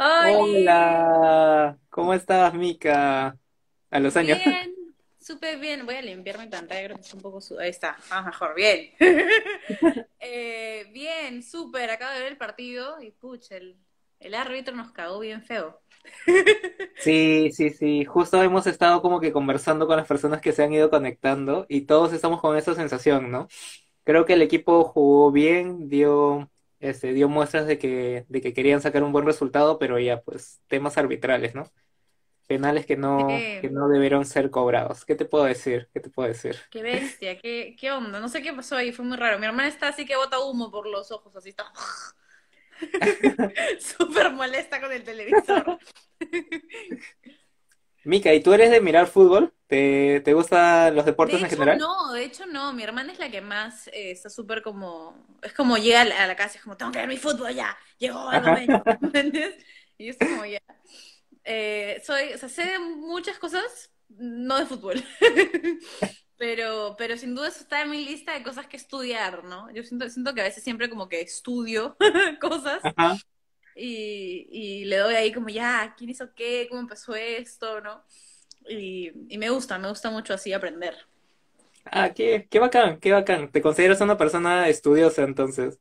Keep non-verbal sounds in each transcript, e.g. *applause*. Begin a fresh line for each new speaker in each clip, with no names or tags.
Oli,
Hola, ¿cómo estás, Mica? A los años.
bien, súper bien. Voy a limpiar mi pantalla, creo que está un poco su... Ahí está, ah, mejor, bien. *laughs* Eh, bien, súper, acabo de ver el partido y pucha, el, el árbitro nos cagó bien feo. *laughs*
Sí, sí, sí. Justo hemos estado como que conversando con las personas que se han ido conectando y todos estamos con esa sensación, ¿no? Creo que el equipo jugó bien, dio, este, dio muestras de que, de que querían sacar un buen resultado, pero ya, pues, temas arbitrales, ¿no? Penales que no, que no debieron ser cobrados. ¿Qué te puedo decir? ¿Qué te puedo decir?
qué bestia, qué, qué onda, no sé qué pasó ahí, fue muy raro. Mi hermana está así que bota humo por los ojos, así está *laughs* súper molesta con el televisor. *laughs*
Mica, ¿y tú eres de mirar fútbol? ¿Te, te gustan los deportes
De
en
hecho,
general?
no, de hecho, no. Mi hermana es la que más eh, está súper como. Es como llega a la, a la casa y es como, tengo que ver mi fútbol ya, llegó el momento, *laughs* ¿me ¿entiendes? Y yo estoy como ya. Eh, soy, o sea, sé de muchas cosas, no de fútbol. *laughs* Pero, pero sin duda eso está en mi lista de cosas que estudiar, ¿no? Yo siento, siento que a veces siempre como que estudio *laughs* cosas
Ajá.
y, y le doy ahí como, ya, ¿quién hizo qué? ¿Cómo empezó esto? ¿No? Y, y me gusta, me gusta mucho así aprender.
Ah, qué, qué bacán, qué bacán. Te consideras una persona estudiosa entonces.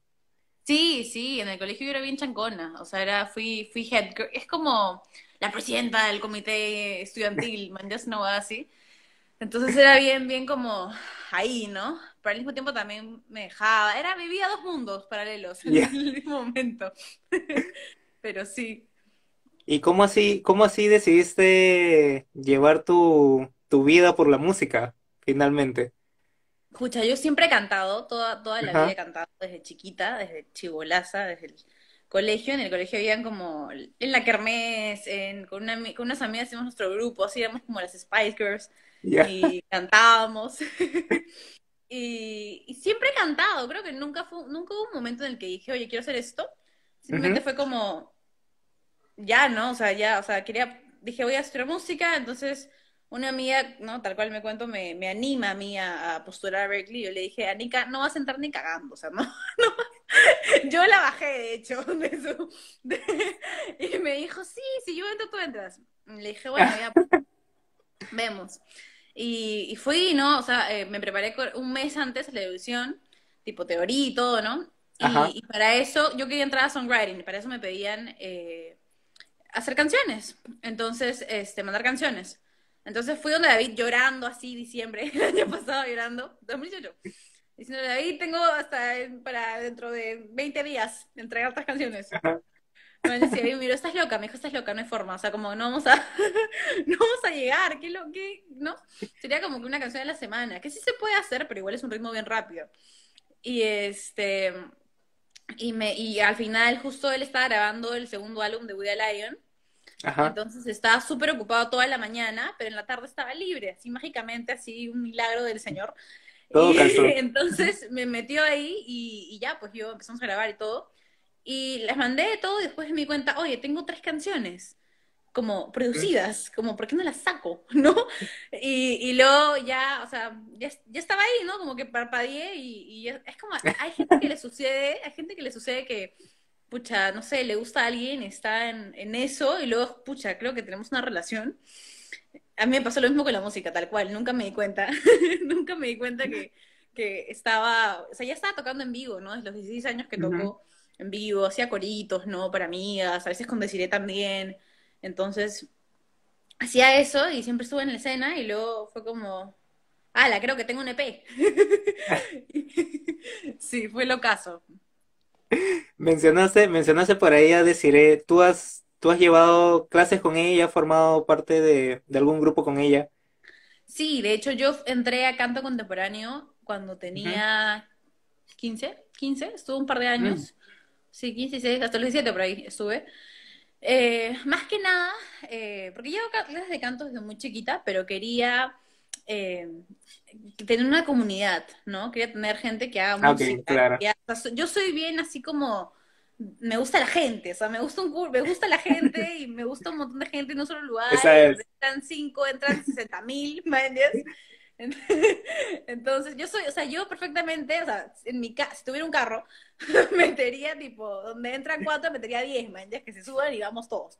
Sí, sí, en el colegio yo era bien chancona, o sea, era, fui, fui head girl, es como la presidenta del comité estudiantil, *laughs* man, ya una hueá así. Entonces era bien, bien como ahí, ¿no? Pero al mismo tiempo también me dejaba, era, vivía dos mundos paralelos en el mismo momento. *laughs* Pero sí.
¿Y cómo así, cómo así decidiste llevar tu, tu vida por la música, finalmente?
Escucha, yo siempre he cantado, toda, toda la vida he cantado desde chiquita, desde chibolaza, desde el colegio. En el colegio habían como, en la kermés, en, con, una con unas amigas hicimos nuestro grupo, así éramos como las Spice Girls y cantábamos. *laughs* Y, y siempre he cantado, creo que nunca fue, nunca hubo un momento en el que dije, oye, quiero hacer esto. Simplemente fue como, ya, ¿no? O sea, ya, o sea, quería, dije, voy a estudiar música, entonces una amiga, ¿no? Tal cual me cuento, me, me anima a mí a, a postular a Berkeley. Yo le dije, Anika, no vas a entrar ni cagando, o sea, *laughs* no, no. Yo la bajé, de hecho, de su, de- y me dijo, sí, si yo entro, tú entras. Y le dije, bueno, ya, vemos. Y, y fui, ¿no? O sea, eh, me preparé un mes antes la audición, tipo teoría y todo, ¿no? Y, y para eso, yo quería entrar a songwriting, y para eso me pedían eh, hacer canciones. Entonces, este, mandar canciones. Entonces fui donde David llorando así, diciembre, *laughs* el año pasado llorando, 2018. Diciendo, David, tengo hasta para dentro de 20 días entregar estas canciones.
Ajá.
Me decía, David, mira, estás loca, me dijo, estás loca, no hay forma. O sea, como no vamos a, *laughs* no vamos a llegar, ¿qué lo que, no? Sería como que una canción a la semana, que sí se puede hacer, pero igual es un ritmo bien rápido. Y este, y me, y al final justo él estaba grabando el segundo álbum de Are Lion.
Ajá.
Entonces estaba súper ocupado toda la mañana, pero en la tarde estaba libre, así mágicamente, así un milagro del Señor.
Todo
Y *laughs* entonces me metió ahí y, y ya, pues yo empezamos a grabar y todo. Y les mandé todo y después me di cuenta, oye, tengo tres canciones como producidas, como, ¿por qué no las saco? *laughs* ¿No? Y, y luego ya, o sea, ya, ya estaba ahí, ¿no? Como que parpadeé y, y es como, hay gente que le sucede, hay gente que le sucede que, pucha, no sé, le gusta a alguien, está en, en eso y luego, pucha, creo que tenemos una relación. A mí me pasó lo mismo con la música, tal cual, nunca me di cuenta, *laughs* nunca me di cuenta que, que estaba, o sea, ya estaba tocando en vivo, ¿no? Desde los 16 años que toco en vivo, hacía coritos, ¿no? Para amigas, a veces con Desiree también. Entonces, hacía eso y siempre estuve en la escena y luego fue como, ala, creo que tengo un EP. *laughs* *laughs* Sí, fue lo caso.
Mencionaste, mencionaste por ahí a Desiree. ¿Tú has, tú has llevado clases con ella, has formado parte de, de algún grupo con ella?
Sí, de hecho yo entré a canto contemporáneo cuando tenía 15, 15, estuve un par de
Mm.
años. Sí, 15, 16, hasta los 17 por ahí estuve. Eh, más que nada, eh, porque llevo clases de canto desde muy chiquita, pero quería eh, tener una comunidad, ¿no? Quería tener gente que haga
Ah, ok,
música.
claro.
que haga- yo soy bien así como, me gusta la gente, o sea, me gusta un, me gusta la gente y me gusta un montón de gente en un solo lugar,
es.
entran cinco, entran sesenta mil, *laughs* ¿me? *laughs* Entonces, yo soy, o sea, yo perfectamente, o sea, en mi si tuviera un carro, *laughs* metería tipo, donde entran cuatro, metería diez, man, que se suban y vamos todos.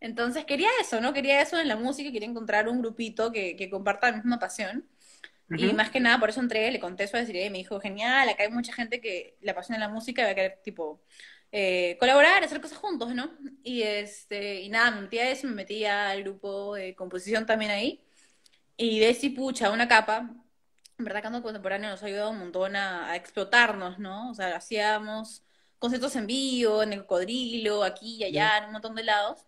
Entonces quería eso, ¿no? Quería eso en la música, quería encontrar un grupito que, que comparta la misma pasión. Y más que nada, por eso entré, le conté eso a decir, y me dijo, genial, acá hay mucha gente que le apasiona la música y va a querer, tipo, eh, colaborar, hacer cosas juntos, ¿no? Y, este, y nada, me metí a eso, me metí al grupo de composición también ahí. Y de si pucha, una capa, en verdad, Canto Contemporáneo nos ha ayudado un montón a, a explotarnos, ¿no? O sea, hacíamos conciertos en vivo, en el Cocodrilo, aquí y allá, en un montón de lados.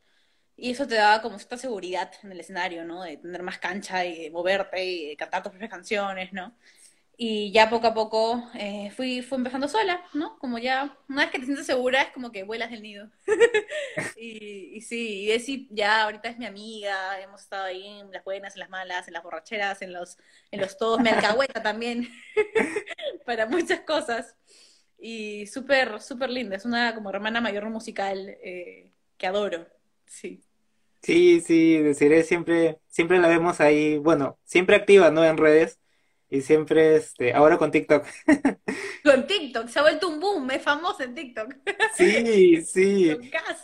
Y eso te daba como cierta seguridad en el escenario, ¿no? De tener más cancha y de moverte y de cantar tus propias canciones, ¿no? Y ya poco a poco eh, fui, fui empezando sola, ¿no? Como ya, una vez que te sientes segura, es como que vuelas del nido. *laughs* y, y, sí, y Desi ya ahorita es mi amiga, hemos estado ahí en las buenas, en las malas, en las borracheras, en los, en los todos, me alcahueta también, *laughs* para muchas cosas. Y súper, súper linda, es una como hermana mayor musical eh, que adoro, sí.
Sí, sí, deciré siempre, siempre la vemos ahí, bueno, siempre activa, ¿no? En redes y siempre, este, ahora con TikTok. *laughs*
Con TikTok, se ha vuelto un boom, es famoso en TikTok. *laughs*
Sí, sí.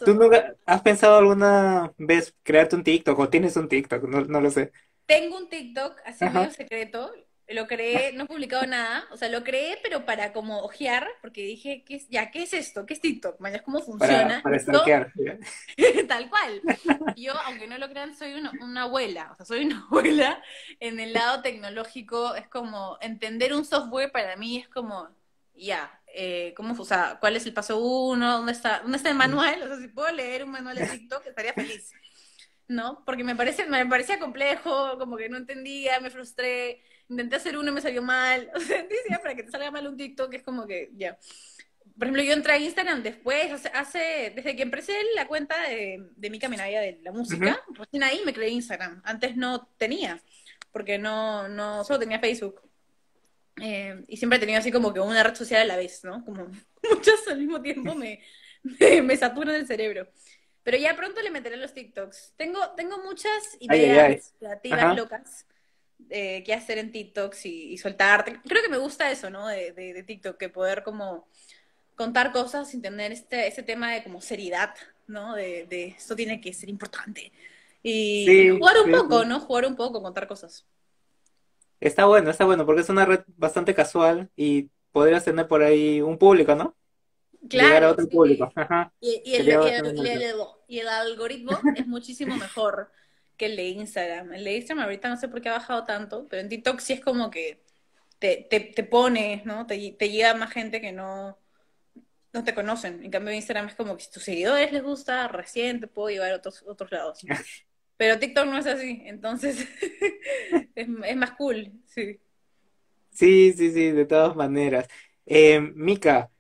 ¿Tú nunca has pensado alguna vez crearte un TikTok o tienes un TikTok? No, no lo sé.
Tengo un TikTok así medio secreto, lo creé, no he publicado nada, o sea, lo creé, pero para como ojear, porque dije, ¿qué es, ya, ¿qué es esto? ¿Qué es TikTok? Mañana, ¿cómo funciona?
Para, para *laughs*
Tal cual. Yo, aunque no lo crean, soy una, una, abuela, o sea, soy una *laughs* abuela en el lado tecnológico, es como, entender un software para mí es como, ya, eh, ¿cómo, o sea, cuál es el paso uno? ¿Dónde está, ¿Dónde está el manual? O sea, si puedo leer un manual de *laughs* TikTok, estaría feliz. ¿No? Porque me, parece, me parecía complejo, como que no entendía, me frustré intenté hacer uno y me salió mal. *laughs* O sea, decía, para que te salga mal un TikTok es como que ya. Por ejemplo, yo entré a Instagram después, hace, desde que empecé la cuenta de, de mi caminada de la música, recién ahí me creé Instagram. Antes no tenía, porque no, no solo tenía Facebook. Eh, y siempre he tenido así como que una red social a la vez, ¿no? Como *laughs* muchas al mismo tiempo me, *laughs* me, me saturan el cerebro. Pero ya pronto le meteré los TikToks. Tengo, tengo muchas ideas creativas locas eh, qué hacer en TikTok y, y, soltarte. Creo que me gusta eso, ¿no? De, de, de, TikTok, que poder como contar cosas sin tener este, ese tema de como seriedad, ¿no? De, de esto tiene que ser importante. Y sí, jugar un sí, poco, sí. ¿no? Jugar un poco, contar cosas.
Está bueno, está bueno, porque es una red bastante casual y podrías tener por ahí un público, ¿no?
Claro,
Llegar a otro público.
Ajá. Y, y, el, y, el, y, el, algoritmo es muchísimo mejor que el de Instagram. El de Instagram ahorita no sé por qué ha bajado tanto, pero en TikTok sí es como que te, te, te pone, ¿no? Te, te llega más gente que no, no te conocen. En cambio, Instagram es como que si tus seguidores les gusta, recién te puedo llevar a otros, otros lados. *laughs* Pero TikTok no es así, entonces *laughs* es, es, más cool, sí.
Sí, sí, sí, de todas maneras. Eh, Mika,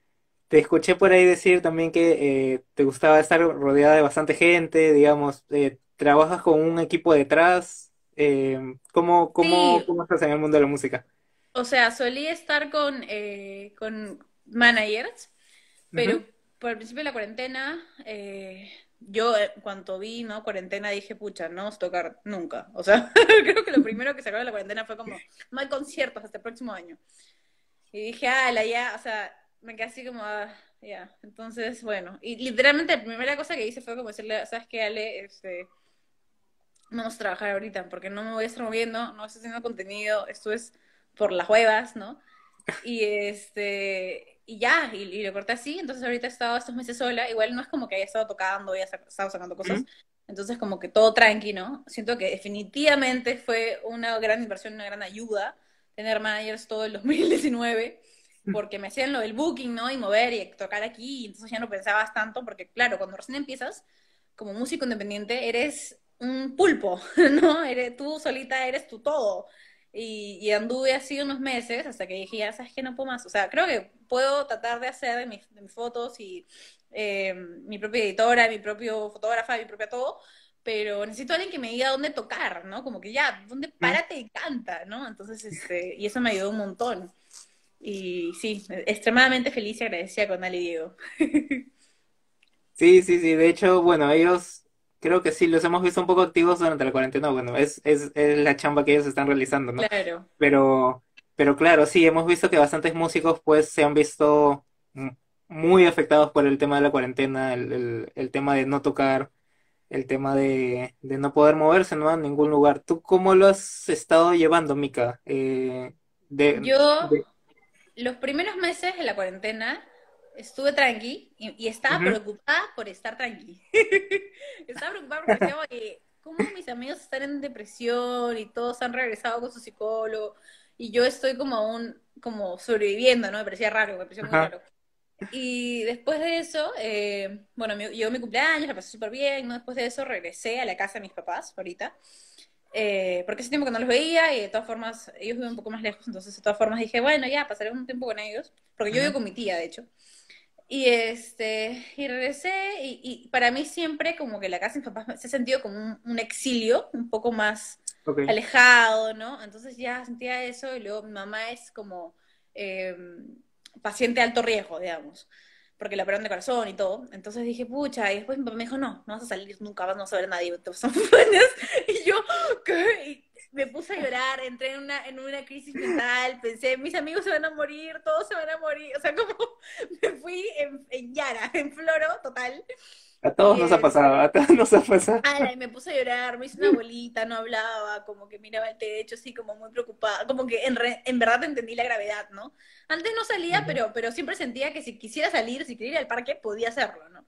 te escuché por ahí decir también que eh, te gustaba estar rodeada de bastante gente, digamos, eh, trabajas con un equipo detrás. Eh, ¿cómo, cómo, sí. ¿Cómo estás en el mundo de la música?
O sea, solía estar con, eh, con managers, pero uh -huh. por el principio de la cuarentena, eh, yo cuando vi, ¿no? Cuarentena dije, pucha, no a tocar nunca. O sea, *laughs* creo que lo primero que sacó de la cuarentena fue como, no hay conciertos hasta el próximo año. Y dije, ah, la ya, o sea, me quedé así como, ah, ya. Entonces, bueno, y literalmente la primera cosa que hice fue como decirle, ¿sabes qué, Ale? Este, vamos a trabajar ahorita, porque no me voy a estar moviendo, no estoy haciendo contenido, esto es por las huevas, ¿no? Y este, y ya, y, y, lo corté así, entonces ahorita he estado estos meses sola, igual no es como que haya estado tocando, haya estado sacando cosas, entonces como que todo tranqui, ¿no? Siento que definitivamente fue una gran inversión, una gran ayuda tener managers todo el *laughs* 2019, porque me hacían lo del booking, ¿no? Y mover y tocar aquí, y entonces ya no pensabas tanto, porque claro, cuando recién empiezas, como músico independiente, eres un pulpo, *laughs* ¿no? Eres, tú solita eres tu todo. Y, y, anduve así unos meses hasta que dije, ya sabes que no puedo más. O sea, creo que puedo tratar de hacer de mis, de mis fotos y eh, mi propia editora, mi propio fotógrafa, mi propia todo, pero necesito a alguien que me diga dónde tocar, ¿no? Como que ya, dónde párate y canta, ¿no? Entonces, este, y eso me ayudó un montón. Y sí, extremadamente feliz y agradecida con Ale y Diego. *laughs*
Sí, sí, sí. De hecho, bueno, ellos creo que sí, los hemos visto un poco activos durante la cuarentena. Bueno, es, es, es la chamba que ellos están realizando, ¿no?
Claro.
Pero, pero claro, sí, hemos visto que bastantes músicos pues se han visto muy afectados por el tema de la cuarentena, el, el, el tema de no tocar, el tema de, de no poder moverse, ¿no? A ningún lugar. ¿Tú cómo lo has estado llevando, Mica? Eh, de,
Yo,
de-
los primeros meses de la cuarentena, estuve tranqui y, y estaba preocupada por estar tranqui. *laughs* Estaba preocupada porque decía, oye, ¿cómo mis amigos están en depresión y todos han regresado con su psicólogo? Y yo estoy como aún, como sobreviviendo, ¿no? Me parecía raro, me parecía muy
Ajá,
raro. Y después de eso, eh, bueno, mi- llegó mi cumpleaños, la pasé súper bien, ¿no? Después de eso regresé a la casa de mis papás, ahorita, eh, porque hace tiempo que no los veía y de todas formas, ellos viven un poco más lejos, entonces de todas formas dije, bueno, ya, pasaré un tiempo con ellos, porque yo vivo con mi tía, de hecho. Y este, y regresé, y, y para mí siempre como que la casa de mis papás se ha sentido como un, un exilio, un poco más alejado, ¿no? Entonces ya sentía eso, y luego mi mamá es como eh, paciente de alto riesgo, digamos, porque la operaron de corazón y todo. Entonces dije, pucha, y después mi papá me dijo, no, no vas a salir nunca, vas no vas a ver a nadie, te son años. *laughs* Y yo, puse a llorar, entré en una, en una crisis mental, pensé, mis amigos se van a morir, todos se van a morir, o sea, como *laughs* me fui en, en Yara, en floro, total.
A todos nos ha pasado, a todos nos ha pasado.
ala, y me puse a llorar, me hice una bolita, no hablaba, como que miraba el techo, así como muy preocupada, como que en, re- en verdad entendí la gravedad, ¿no? Antes no salía,
Ujú,
pero, pero siempre sentía que si quisiera salir, si quería ir al parque, podía hacerlo, ¿no?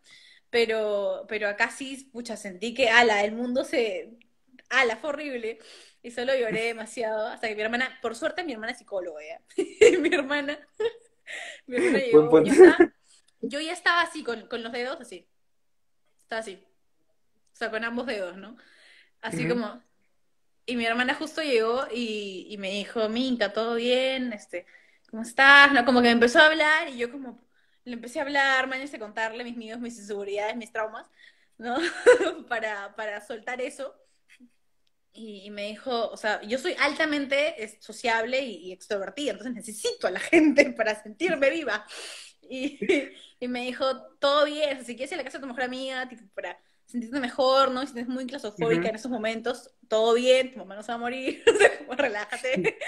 Pero, pero acá sí, pucha, sentí que, ala, el mundo se, ala, fue horrible. Y solo lloré demasiado, hasta que mi hermana, por suerte mi hermana es psicóloga. *laughs* Y mi hermana, mi hermana
Buen
llegó, yo estaba, yo ya estaba así, con, con los dedos así, estaba así, o sea, con ambos dedos, ¿no? Así
Ujú,
como, y mi hermana justo llegó y, y me dijo, Minka, ¿todo bien? Este, ¿cómo estás? ¿No? Como que me empezó a hablar y yo como le empecé a hablar, me a contarle mis miedos, mis inseguridades, mis traumas, ¿no? *laughs* Para, para soltar eso. Y, y me dijo, o sea, yo soy altamente sociable y, y extrovertida, entonces necesito a la *laughs* gente para sentirme viva. Y, *laughs* y me dijo, todo bien, si quieres ir a la casa de tu mejor amiga, tipo, para sentirte mejor, ¿no? Si estás muy claustrofóbica en esos momentos, todo bien, tu mamá no se va a morir, *laughs* o sea, como relájate.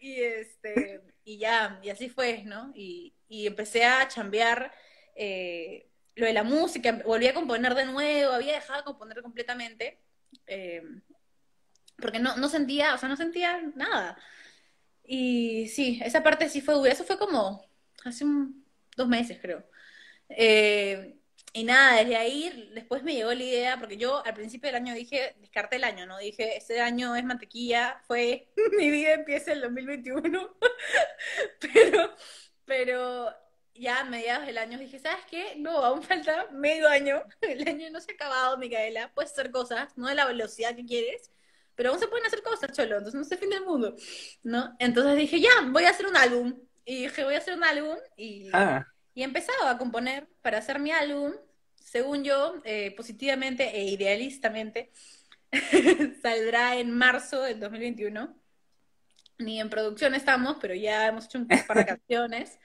Y este, y ya, y así fue, ¿no? Y, y empecé a chambear eh, lo de la música, volví a componer de nuevo, había dejado de componer completamente, eh, porque no, no sentía, o sea, no sentía nada. Y sí, esa parte sí fue dura, eso fue como hace dos meses, creo. Eh, y nada, desde ahí después me llegó la idea, porque yo al principio del año dije, descarté el año, ¿no? Dije, este año es mantequilla, fue, *laughs* mi vida empieza el 2021, *laughs* pero, pero ya a mediados del año dije, ¿sabes qué? No, aún falta medio año, *laughs* el año no se ha acabado, Micaela, puedes hacer cosas, no de la velocidad que quieres, pero aún se pueden hacer cosas, cholo, entonces no es el fin del mundo, ¿no? Entonces dije, ya, voy a hacer un álbum, y dije, voy a hacer un álbum, y
Ah,
y he empezado a componer para hacer mi álbum, según yo, eh, positivamente e idealistamente, *laughs* saldrá en marzo del 2021. Ni en producción estamos, pero ya hemos hecho un par de *laughs* canciones.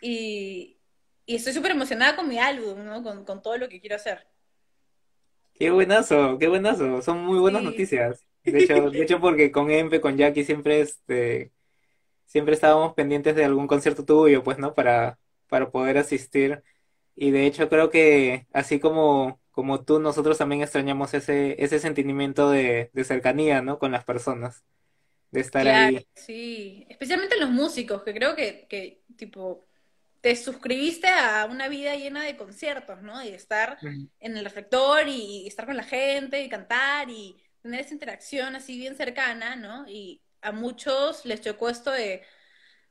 Y, y estoy súper emocionada con mi álbum, ¿no? Con, con todo lo que quiero hacer.
qué buenazo, qué buenazo. Son muy buenas
Sí,
noticias. De hecho, de hecho porque con Empe, con Jackie siempre este, siempre estábamos pendientes de algún concierto tuyo, pues, ¿no? Para, para poder asistir. Y de hecho creo que así como, como tú, nosotros también extrañamos ese, ese sentimiento de, de cercanía, ¿no? Con las personas, de estar
claro,
ahí.
sí. Especialmente los músicos, que creo que, que tipo, te suscribiste a una vida llena de conciertos, ¿no? Y estar en el reflector y, y estar con la gente y cantar y tener esa interacción así bien cercana, ¿no? Y a muchos les chocó esto de,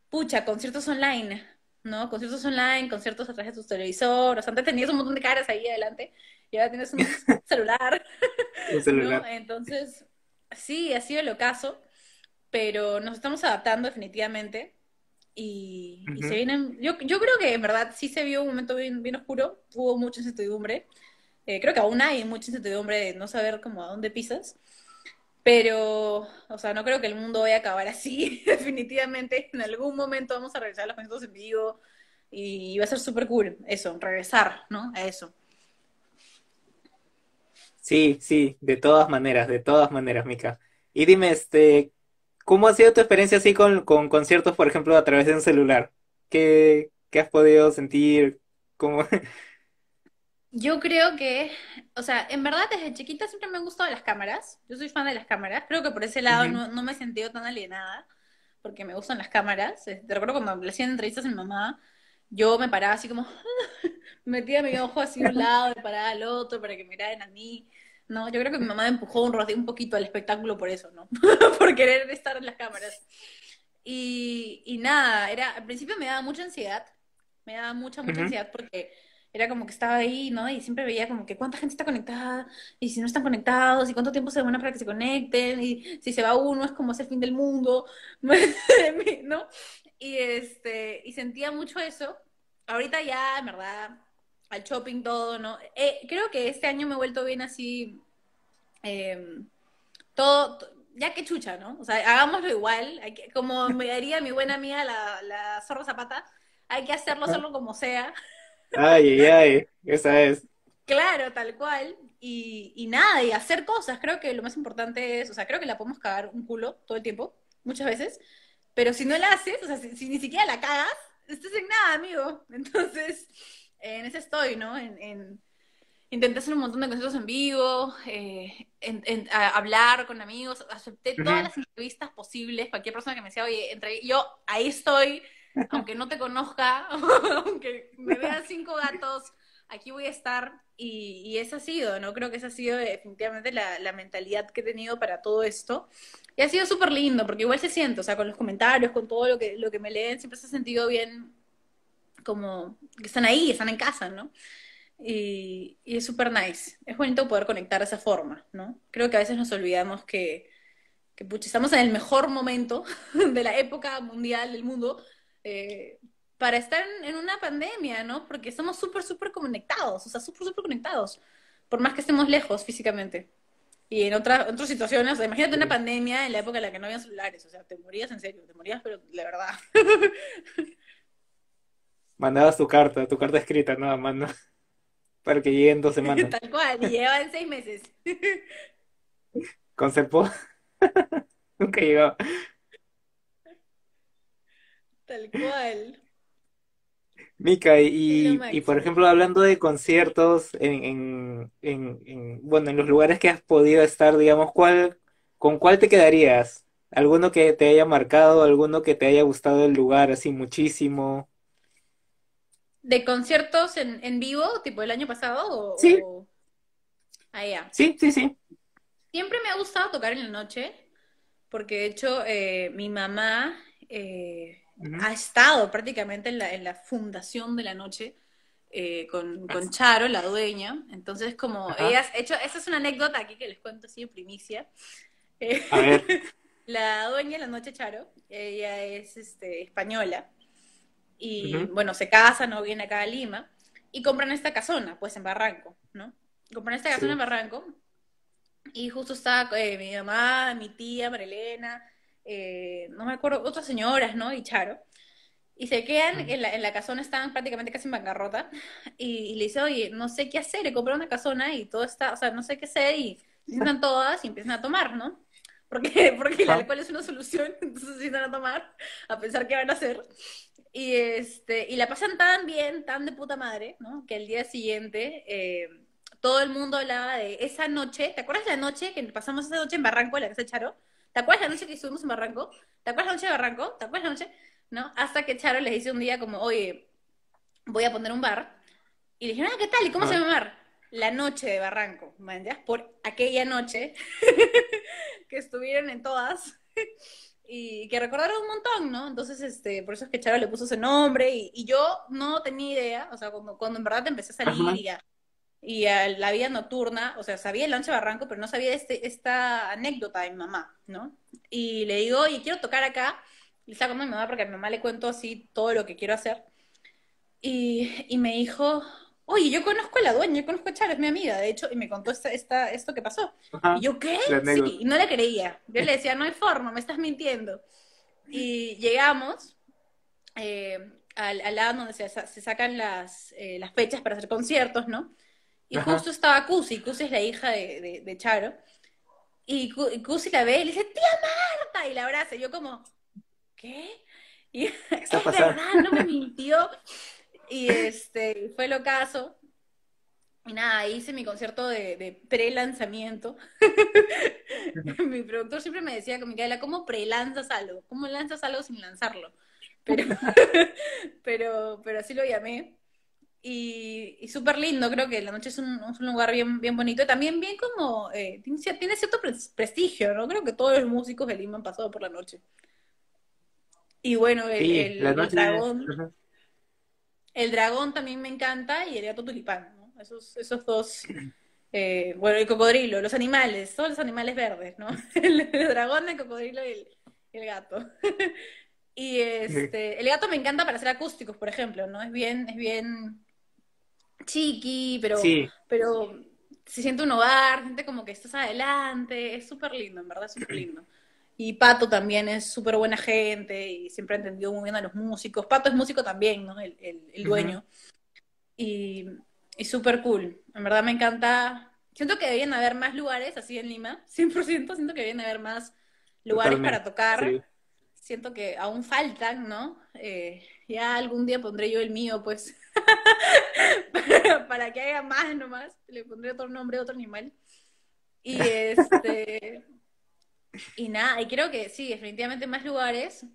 pucha, conciertos online, ¿no? Conciertos online, conciertos a través de tu televisor, o sea, antes tenías un montón de caras ahí adelante y ahora tienes un *laughs* *laughs* celular,
Un
¿no?
celular.
Entonces, sí, ha sido el ocaso, pero nos estamos adaptando definitivamente y, y se vienen, yo, yo creo que en verdad sí se vio un momento bien, bien oscuro, hubo mucha incertidumbre, eh, creo que aún hay mucha incertidumbre de no saber cómo a dónde pisas, pero, o sea, no creo que el mundo vaya a acabar así, *laughs* definitivamente, en algún momento vamos a regresar a los conciertos en vivo y va a ser súper cool eso, regresar, ¿no? A eso.
Sí, sí, de todas maneras, de todas maneras, Mica. Y dime, este, ¿cómo ha sido tu experiencia así con, con conciertos, por ejemplo, a través de un celular? ¿Qué, qué has podido sentir? ¿Cómo? *laughs*
Yo creo que, o sea, en verdad desde chiquita siempre me han gustado las cámaras. Yo soy fan de las cámaras. Creo que por ese lado
Ujú,
no, no me he sentido tan alienada, porque me gustan las cámaras. Eh, Te recuerdo cuando le hacían entrevistas a mi mamá, yo me paraba así como, *laughs* metía mi ojo así a un lado, me paraba al otro para que me miraran a mí. No, yo creo que mi mamá me empujó un, un poquito al espectáculo por eso, ¿no? *laughs* Por querer estar en las cámaras. Y, y nada, era, al principio me daba mucha ansiedad, me daba mucha, mucha
ujú,
ansiedad porque era como que estaba ahí, ¿no? Y siempre veía como que cuánta gente está conectada, y si no están conectados, y cuánto tiempo se demora para que se conecten, y si se va uno es como es el fin del mundo, *laughs* ¿no? Y este, y sentía mucho eso. Ahorita ya, en verdad, al shopping todo, ¿no? Eh, creo que este año me he vuelto bien así, eh, todo, to- ya que chucha, ¿no? O sea, hagámoslo igual, hay que- como me diría mi buena amiga la, la Zorra Zapata, hay que hacerlo, hacerlo como sea.
Ay, ay, ay, esa es.
Claro, tal cual. Y, y nada, y hacer cosas. Creo que lo más importante es, o sea, creo que la podemos cagar un culo todo el tiempo, muchas veces, pero si no la haces, o sea, si, si ni siquiera la cagas, estás en nada, amigo. *laughs* Entonces, en ese estoy, ¿no? En, en- intenté hacer un montón de conciertos en vivo, eh, en- en- a- hablar con amigos, acepté todas las entrevistas posibles, cualquier persona que me decía, oye, entre, yo ahí estoy, aunque no te conozca, *laughs* aunque me vean cinco gatos, aquí voy a estar. Y, y esa ha sido, ¿no? Creo que esa ha sido definitivamente la, la mentalidad que he tenido para todo esto. Y ha sido súper lindo, porque igual se siente, o sea, con los comentarios, con todo lo que, lo que me leen, siempre se ha sentido bien, como que están ahí, están en casa, ¿no? Y, y es súper nice. Es bonito poder conectar de esa forma, ¿no? Creo que a veces nos olvidamos que, que pucha, estamos en el mejor momento *laughs* de la época mundial del mundo eh, para estar en, en una pandemia, ¿no? Porque estamos súper, súper conectados, o sea, súper, súper conectados, por más que estemos lejos físicamente. Y en otra, otras situaciones, o sea, imagínate una pandemia en la época en la que no había celulares, o sea, te morías en serio, te morías, pero la verdad. *laughs*
Mandabas tu carta, tu carta escrita, nada más, ¿no? Para que llegue en dos semanas. *laughs*
Tal cual, y llevan seis meses. *laughs*
Con Serpo, nunca llegaba.
Tal cual.
Mica, y, y por ejemplo, hablando de conciertos en, en, en, en, bueno, en los lugares que has podido estar, digamos, ¿cuál, con cuál te quedarías? ¿Alguno que te haya marcado, alguno que te haya gustado el lugar así muchísimo?
¿De conciertos en, en vivo, tipo el año pasado?
Sí,
O, o... Ah,
sí, sí, sí.
Siempre me ha gustado tocar en la noche, porque de hecho eh, mi mamá eh,
Ujú.
ha estado prácticamente en la, en la fundación de la noche eh, con, con Charo, la dueña. Entonces, como
Ajá.
ella, ha hecho, esa es una anécdota aquí que les cuento así en primicia. *laughs* Eh,
A ver. *laughs*
la dueña de la noche Charo, ella es este, española y
Ujú.
bueno, se casan, no viene acá a Lima y compran esta casona, pues en Barranco, ¿no? Compran esta casona en
Sí.
Barranco y justo está eh, mi mamá, mi tía, Marilena, eh, no me acuerdo, otras señoras, ¿no? Y Charo. Y se quedan en la, en la casona, están prácticamente casi en bancarrota. Y, y le dice, oye, no sé qué hacer, he comprado una casona y todo está, o sea, no sé qué hacer. Y se sientan todas y empiezan a tomar, ¿no? Porque, porque el alcohol es una solución, *laughs* entonces se sientan a tomar, a pensar qué van a hacer. Y, este, y la pasan tan bien, tan de puta madre, ¿no? Que al día siguiente eh, todo el mundo hablaba de esa noche. ¿Te acuerdas la noche que pasamos esa noche en Barranco, la casa de Charo? ¿Te acuerdas la noche que estuvimos en Barranco? ¿Te acuerdas la noche de Barranco? ¿Te acuerdas la noche? ¿No? Hasta que Charo les dice un día como, oye, voy a poner un bar. Y le dijeron, ah, ¿qué tal? ¿Y cómo se llama el bar? La noche de Barranco, ¿me? Por aquella noche *laughs* que estuvieron en todas *laughs* y que recordaron un montón, ¿no? Entonces, este, por eso es que Charo le puso ese nombre y, y yo no tenía idea, o sea, cuando, cuando en verdad empecé a salir
Ajá.
y a, y a la vida nocturna, o sea, sabía el Lanche Barranco, pero no sabía este, esta anécdota de mi mamá, ¿no? Y le digo, oye, quiero tocar acá, y saco a mi mamá porque a mi mamá le cuento así todo lo que quiero hacer, y, y me dijo, oye, yo conozco a la dueña, yo conozco a Charo, es mi amiga, de hecho, y me contó esta, esta, esto que pasó. Y
Ajá.
yo, ¿qué? Sí, y no le creía. Yo le decía, no hay forma, me estás mintiendo. Y llegamos eh, al, al lado donde se, se sacan las, eh, las fechas para hacer conciertos, ¿no? Y justo estaba Cusi, Cusi es la hija de, de, Charo. Y, Cusi la ve y le dice, tía Marta, y la abraza. Y yo como, ¿qué? Y *laughs* es verdad, no me mintió. Y este, fue lo caso. Y nada, hice mi concierto de, de pre-lanzamiento. *laughs* mi productor siempre me decía, Micaela, ¿cómo pre-lanzas algo? ¿Cómo lanzas algo sin lanzarlo? Pero, *laughs* pero, pero así lo llamé. Y, y súper lindo, creo que la noche es un, un, lugar bien, bien bonito. También bien como, eh, tiene, cierto prestigio, ¿no? Creo que todos los músicos de Lima han pasado por la noche. Y bueno, el, dragón. El dragón también me encanta y el gato tulipán, ¿no? Esos, esos dos. Eh, bueno, el cocodrilo, los animales, todos los animales verdes, ¿no? *laughs* El, dragón, el cocodrilo y el, gato. *laughs* y este, el gato me encanta para hacer acústicos, por ejemplo, ¿no? Es bien, es bien chiqui, pero, pero se siente un hogar, siente como que estás adelante, es súper lindo, en verdad, es súper lindo. Y Pato también es súper buena gente y siempre ha entendido muy bien a los músicos. Pato es músico también, ¿no? El, el, dueño. Y, y súper cool. En verdad me encanta. Siento que deberían haber más lugares así en Lima, *laughs* 100%. Siento que deberían haber más lugares para tocar. Siento que aún faltan, ¿no? Eh, ya algún día pondré yo el mío, pues, para, que haya más nomás. Le pondré otro nombre, otro animal. Y este. Y nada, y creo que sí, definitivamente más lugares,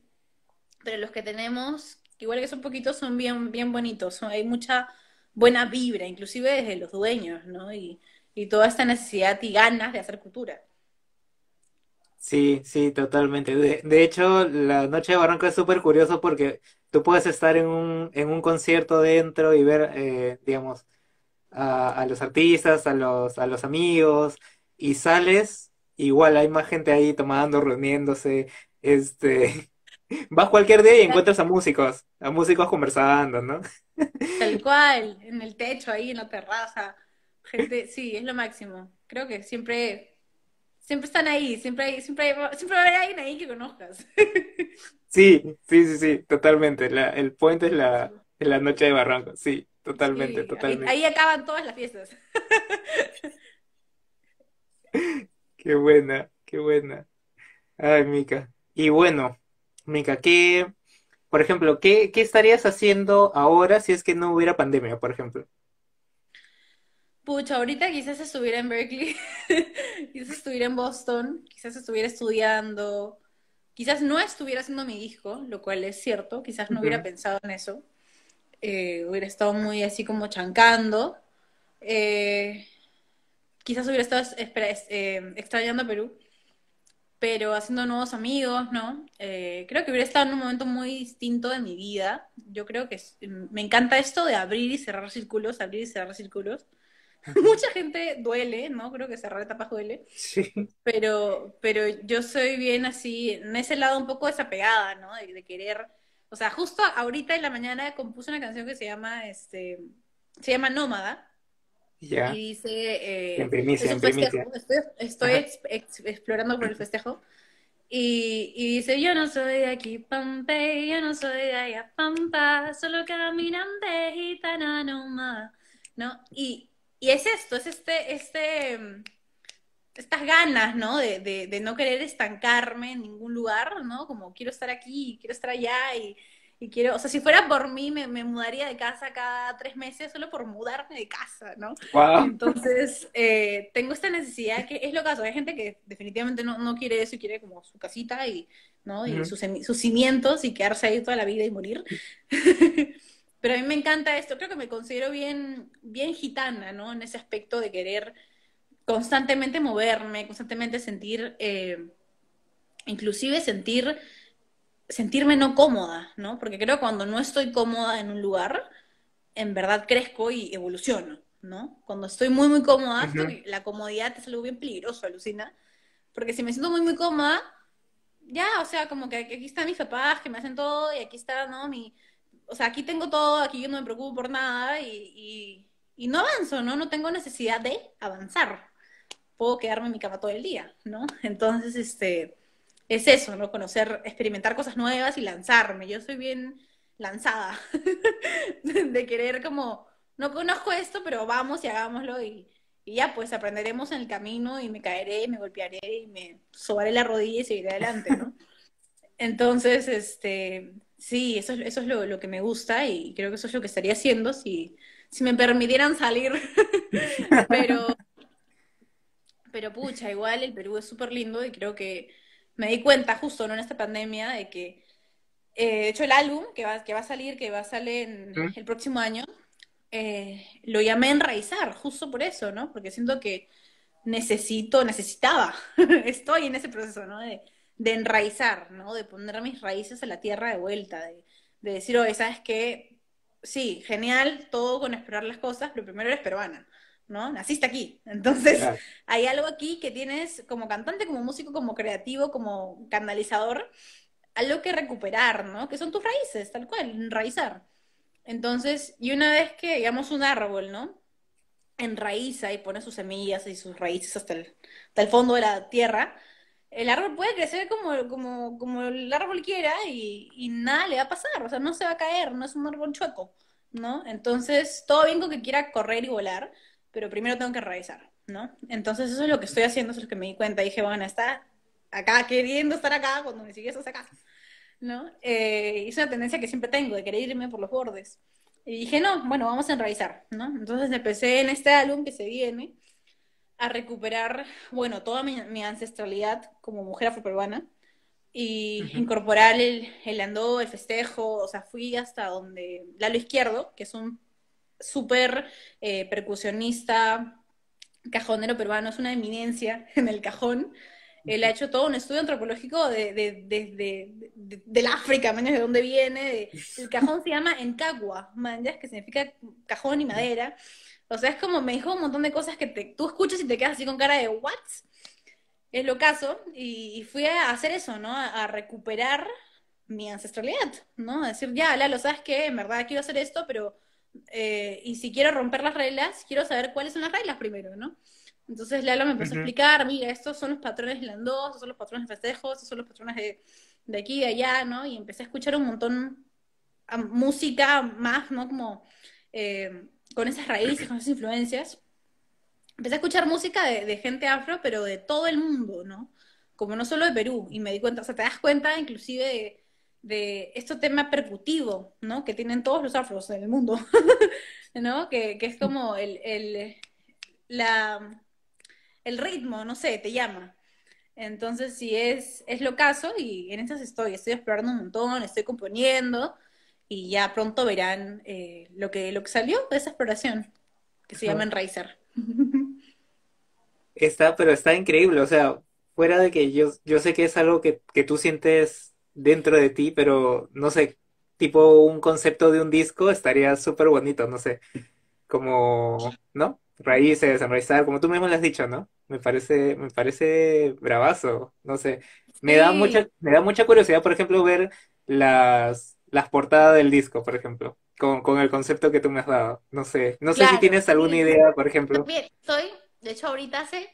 pero los que tenemos, igual que son poquitos, son bien, bien bonitos. hay mucha buena vibra, inclusive desde los dueños, ¿no? Y, y toda esta necesidad y ganas de hacer cultura.
Sí, sí, totalmente. De, hecho, la Noche de Barranco es súper curioso porque tú puedes estar en un, en un concierto dentro y ver, eh, digamos, a, a, los artistas, a los, a los amigos, y sales igual hay más gente ahí tomando, reuniéndose, este, *laughs* vas cualquier día y encuentras a músicos, a músicos conversando, ¿no?
Tal cual, en el techo, ahí en la terraza, gente, sí, es lo máximo. Creo que siempre, siempre están ahí, siempre hay, siempre hay, siempre va a haber alguien ahí que conozcas. *laughs*
Sí, sí, sí, sí, totalmente. La, el puente es la, es la noche de Barranco, sí, totalmente, totalmente.
ahí acaban todas las fiestas. *laughs*
Qué buena, qué buena. Ay, Mica. Y bueno, Mica, ¿qué, por ejemplo, qué, qué estarías haciendo ahora si es que no hubiera pandemia, por ejemplo?
Pucha, ahorita quizás estuviera en Berkeley, *laughs* quizás estuviera en Boston, quizás estuviera estudiando, quizás no estuviera haciendo mi disco, lo cual es cierto, quizás no hubiera pensado en eso, eh, hubiera estado muy así como chancando. Eh, quizás hubiera estado eh, extrañando a Perú, pero haciendo nuevos amigos, ¿no? Eh, creo que hubiera estado en un momento muy distinto de mi vida. Yo creo que me encanta esto de abrir y cerrar círculos, abrir y cerrar círculos. *laughs* Mucha gente duele, ¿no? Creo que cerrar etapas duele. Sí. Pero, pero yo soy bien así, en ese lado un poco desapegada, ¿no? De, de querer. O sea, justo ahorita en la mañana compuse una canción que se llama, este, se llama Nómada y dice... Eh,
en primicia, en primicia.
Estoy, explorando por el festejo. Y, y, dice, yo no soy de aquí, Pampe, yo no soy de allá, Pampa, solo caminante, gitana nomás, ¿no? Y, y es esto, es este, este, estas ganas, ¿no? De, de, de, no querer estancarme en ningún lugar, ¿no? Como quiero estar aquí, quiero estar allá y, y quiero, o sea, si fuera por mí, me, mudaría de casa cada tres meses solo por mudarme de casa, ¿no? Entonces, eh, tengo esta necesidad que es lo caso. Hay gente que definitivamente no, no quiere eso y quiere como su casita y, ¿no? y sus, sus, cimientos y quedarse ahí toda la vida y morir. *laughs* Pero a mí me encanta esto. Creo que me considero bien, bien gitana, ¿no? En ese aspecto de querer constantemente moverme, constantemente sentir, eh, inclusive sentir sentirme no cómoda, ¿no? Porque creo que cuando no estoy cómoda en un lugar, en verdad crezco y evoluciono, ¿no? Cuando estoy muy, muy cómoda, la comodidad es algo bien peligroso, alucina. Porque si me siento muy, muy cómoda, ya, o sea, como que aquí están mis papás que me hacen todo y aquí está, ¿no? Mi, o sea, aquí tengo todo, aquí yo no me preocupo por nada y, y no avanzo, ¿no? No tengo necesidad de avanzar. Puedo quedarme en mi cama todo el día, ¿no? Entonces, este es eso, ¿no? Conocer, experimentar cosas nuevas y lanzarme. Yo soy bien lanzada, *laughs* de querer como no conozco esto, pero vamos y hagámoslo y, y ya pues aprenderemos en el camino y me caeré, me golpearé y me sobaré la rodilla y seguiré adelante, ¿no? *laughs* Entonces, este, sí, eso, eso es lo, lo, que me gusta y creo que eso es lo que estaría haciendo si, si me permitieran salir. *laughs* pero, pero pucha, igual el Perú es súper lindo y creo que me di cuenta justo ¿no? en esta pandemia de que, eh, de hecho, el álbum que va, que va a salir, que va a salir en el próximo año, eh, lo llamé enraizar, justo por eso, ¿no? Porque siento que necesito, necesitaba, *laughs* estoy en ese proceso, ¿no? De, de, enraizar, ¿no? De poner mis raíces en la tierra de vuelta, de, de decir, oye, ¿sabes qué? Sí, genial, todo con explorar las cosas, pero primero eres peruana. ¿no? Naciste aquí. Entonces, hay algo aquí que tienes como cantante, como músico, como creativo, como canalizador, algo que recuperar, ¿no? Que son tus raíces, tal cual, enraizar. Entonces, y una vez que, digamos, un árbol, ¿no? Enraiza y pone sus semillas y sus raíces hasta el, hasta el fondo de la tierra, el árbol puede crecer como, como, como el árbol quiera y, y, nada le va a pasar, o sea, no se va a caer, no es un árbol chueco, ¿no? Entonces, todo bien con que quiera correr y volar, pero primero tengo que revisar, ¿no? Entonces eso es lo que estoy haciendo, eso es lo que me di cuenta. Dije, bueno, está acá queriendo estar acá cuando me sigues hasta acá, ¿no? Eh, es una tendencia que siempre tengo, de querer irme por los bordes. Y dije, no, bueno, vamos a enraizar, ¿no? Entonces empecé en este álbum que se viene a recuperar, bueno, toda mi, ancestralidad como mujer afroperuana y incorporar el, el andó, el festejo, o sea, fui hasta donde Lalo Izquierdo, que es un súper eh, percusionista, cajonero peruano, es una eminencia *laughs* en el cajón. Él ha hecho todo un estudio antropológico de, de, de, del África, de dónde viene. el cajón se llama Encagua, que significa cajón y madera. O sea, es como me dijo un montón de cosas que te, tú escuchas y te quedas así con cara de ¿what? Es lo caso. Y, fui a hacer eso, ¿no? A, recuperar mi ancestralidad, ¿no? A decir, ya, Lalo, ¿sabes qué? En verdad quiero hacer esto, pero eh, y si quiero romper las reglas, quiero saber cuáles son las reglas primero, ¿no? Entonces Lalo me empezó a explicar, mira, estos son los patrones de Landó, estos son los patrones de festejos, estos son los patrones de, de aquí y de allá, ¿no? Y empecé a escuchar un montón a, música más, ¿no? Como eh, con esas raíces, con esas influencias. Empecé a escuchar música de, gente afro, pero de todo el mundo, ¿no? Como no solo de Perú. Y me di cuenta, o sea, te das cuenta inclusive de de este tema percutivo, ¿no? Que tienen todos los afros en el mundo, *laughs* ¿no? Que, es como el, el, la, el ritmo, no sé, te llama. Entonces, sí es, es lo caso y en esas estoy, estoy explorando un montón, estoy componiendo y ya pronto verán eh, lo, que, lo que salió de esa exploración, que se llama Enraizer. *laughs*
Está, pero está increíble, o sea, fuera de que yo, yo sé que es algo que, que tú sientes dentro de ti, pero no sé, tipo un concepto de un disco estaría súper bonito, no sé, como, ¿no? Raíces, enraizar, como tú mismo lo has dicho, ¿no? Me parece, me parece bravazo, no sé. Me da mucha, me da mucha curiosidad, por ejemplo, ver las, las portadas del disco, por ejemplo, con, con el concepto que tú me has dado. No sé, no sé si tienes alguna idea, por ejemplo.
Bien, estoy, de hecho, ahorita hace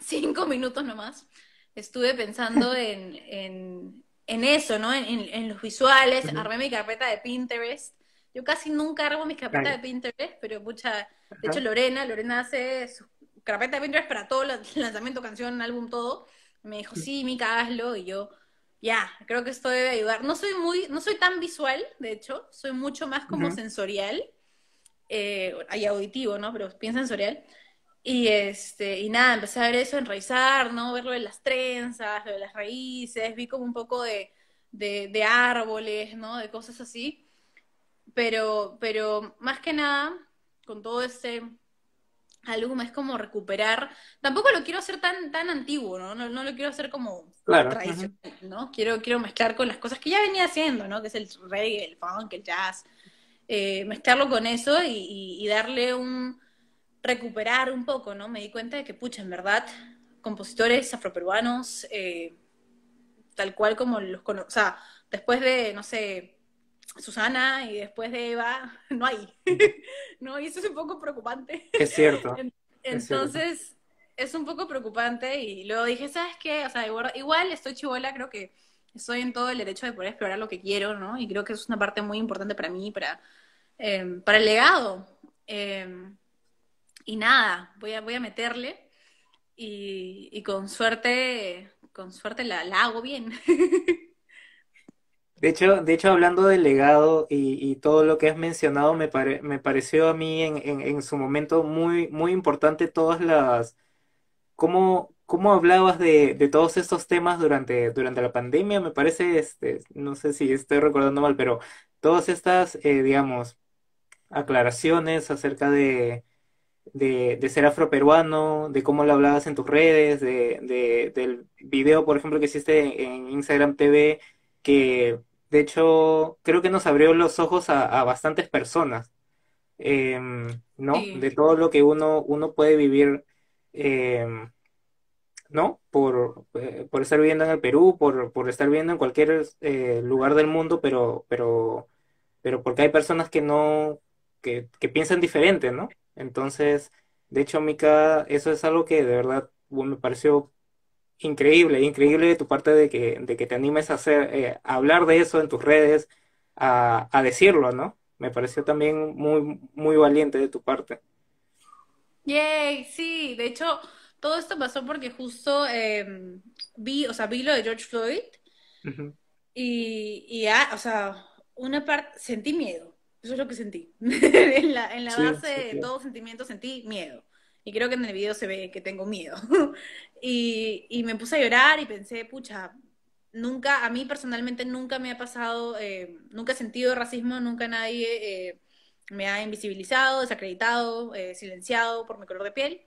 cinco minutos nomás, estuve pensando *laughs* en, en eso, ¿no? En, los visuales, armé mi carpeta de Pinterest. Yo casi nunca armo mis carpetas de Pinterest, pero mucha, de hecho Lorena, Lorena hace su carpeta de Pinterest para todo, lanzamiento, canción, álbum, todo. Me dijo, sí, Mica, hazlo, y yo, ya, creo que esto debe ayudar. No soy muy, no soy tan visual, de hecho, soy mucho más como sensorial, eh, y auditivo, ¿no? Pero bien sensorial. Y este, y nada, empecé a ver eso, enraizar, ¿no? Ver lo de las trenzas, lo de las raíces, vi como un poco de, de, árboles, ¿no? De cosas así. Pero, pero más que nada, con todo ese álbum es como recuperar. Tampoco lo quiero hacer tan, tan antiguo, ¿no? No, no lo quiero hacer como tradicional, ¿no? Quiero, quiero mezclar con las cosas que ya venía haciendo, ¿no? Que es el reggae, el funk, el jazz. Eh, mezclarlo con eso y darle un recuperar un poco, ¿no? Me di cuenta de que, pucha, en verdad, compositores afroperuanos, eh, tal cual como los o sea, después de, no sé, Susana y después de Eva, *laughs* no hay, *laughs* ¿no? Y eso es un poco preocupante. *laughs*
Es cierto.
Entonces, es, un poco preocupante y luego dije, ¿sabes qué? O sea, igual, estoy chivola, creo que estoy en todo el derecho de poder explorar lo que quiero, ¿no? Y creo que es una parte muy importante para mí, para, eh, para el legado, Em, y nada, voy a, voy a meterle y, con suerte, con suerte la, la hago bien.
De hecho, de hecho, hablando del legado y, todo lo que has mencionado, me, me pareció a mí en, en, su momento muy, muy importante todas las... cómo, cómo hablabas de, de, todos estos temas durante, durante la pandemia. Me parece, este, no sé si estoy recordando mal, pero todas estas, eh, digamos, aclaraciones acerca de, de, de, ser afroperuano, de cómo lo hablabas en tus redes, de, de, del video, por ejemplo, que hiciste en Instagram TV, que de hecho creo que nos abrió los ojos a, bastantes personas, em, ¿no? De todo lo que uno, uno puede vivir, em, ¿no? Por, eh, por estar viviendo en el Perú, por, por estar viviendo en cualquier eh, lugar del mundo, pero, pero, pero porque hay personas que no, que, que piensan diferente, ¿no? Entonces, de hecho, Mika, eso es algo que de verdad me pareció increíble, increíble de tu parte de que, de que te animes a hacer, eh, a hablar de eso en tus redes, a, a, decirlo, ¿no? Me pareció también muy, muy valiente de tu parte.
Yay, sí, de hecho, todo esto pasó porque justo em, vi, o sea, vi lo de George Floyd y, y o sea, una parte, sentí miedo, eso es lo que sentí. *laughs* en la, en la base de todo sentimiento sentí miedo. Y creo que en el video se ve que tengo miedo. *laughs* y, y, me puse a llorar y pensé, pucha, nunca, a mí personalmente nunca me ha pasado, eh, nunca he sentido racismo, nunca nadie eh, me ha invisibilizado, desacreditado, eh, silenciado por mi color de piel.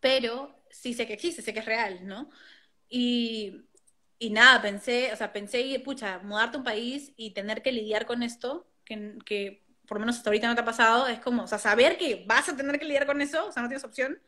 Pero sí sé que existe, sé que es real, ¿no? Y, y nada, pensé, o sea, pensé, pucha, mudarte a un país y tener que lidiar con esto que, que por lo menos hasta ahorita no te ha pasado, es como, o sea, saber que vas a tener que lidiar con eso, o sea, no tienes opción,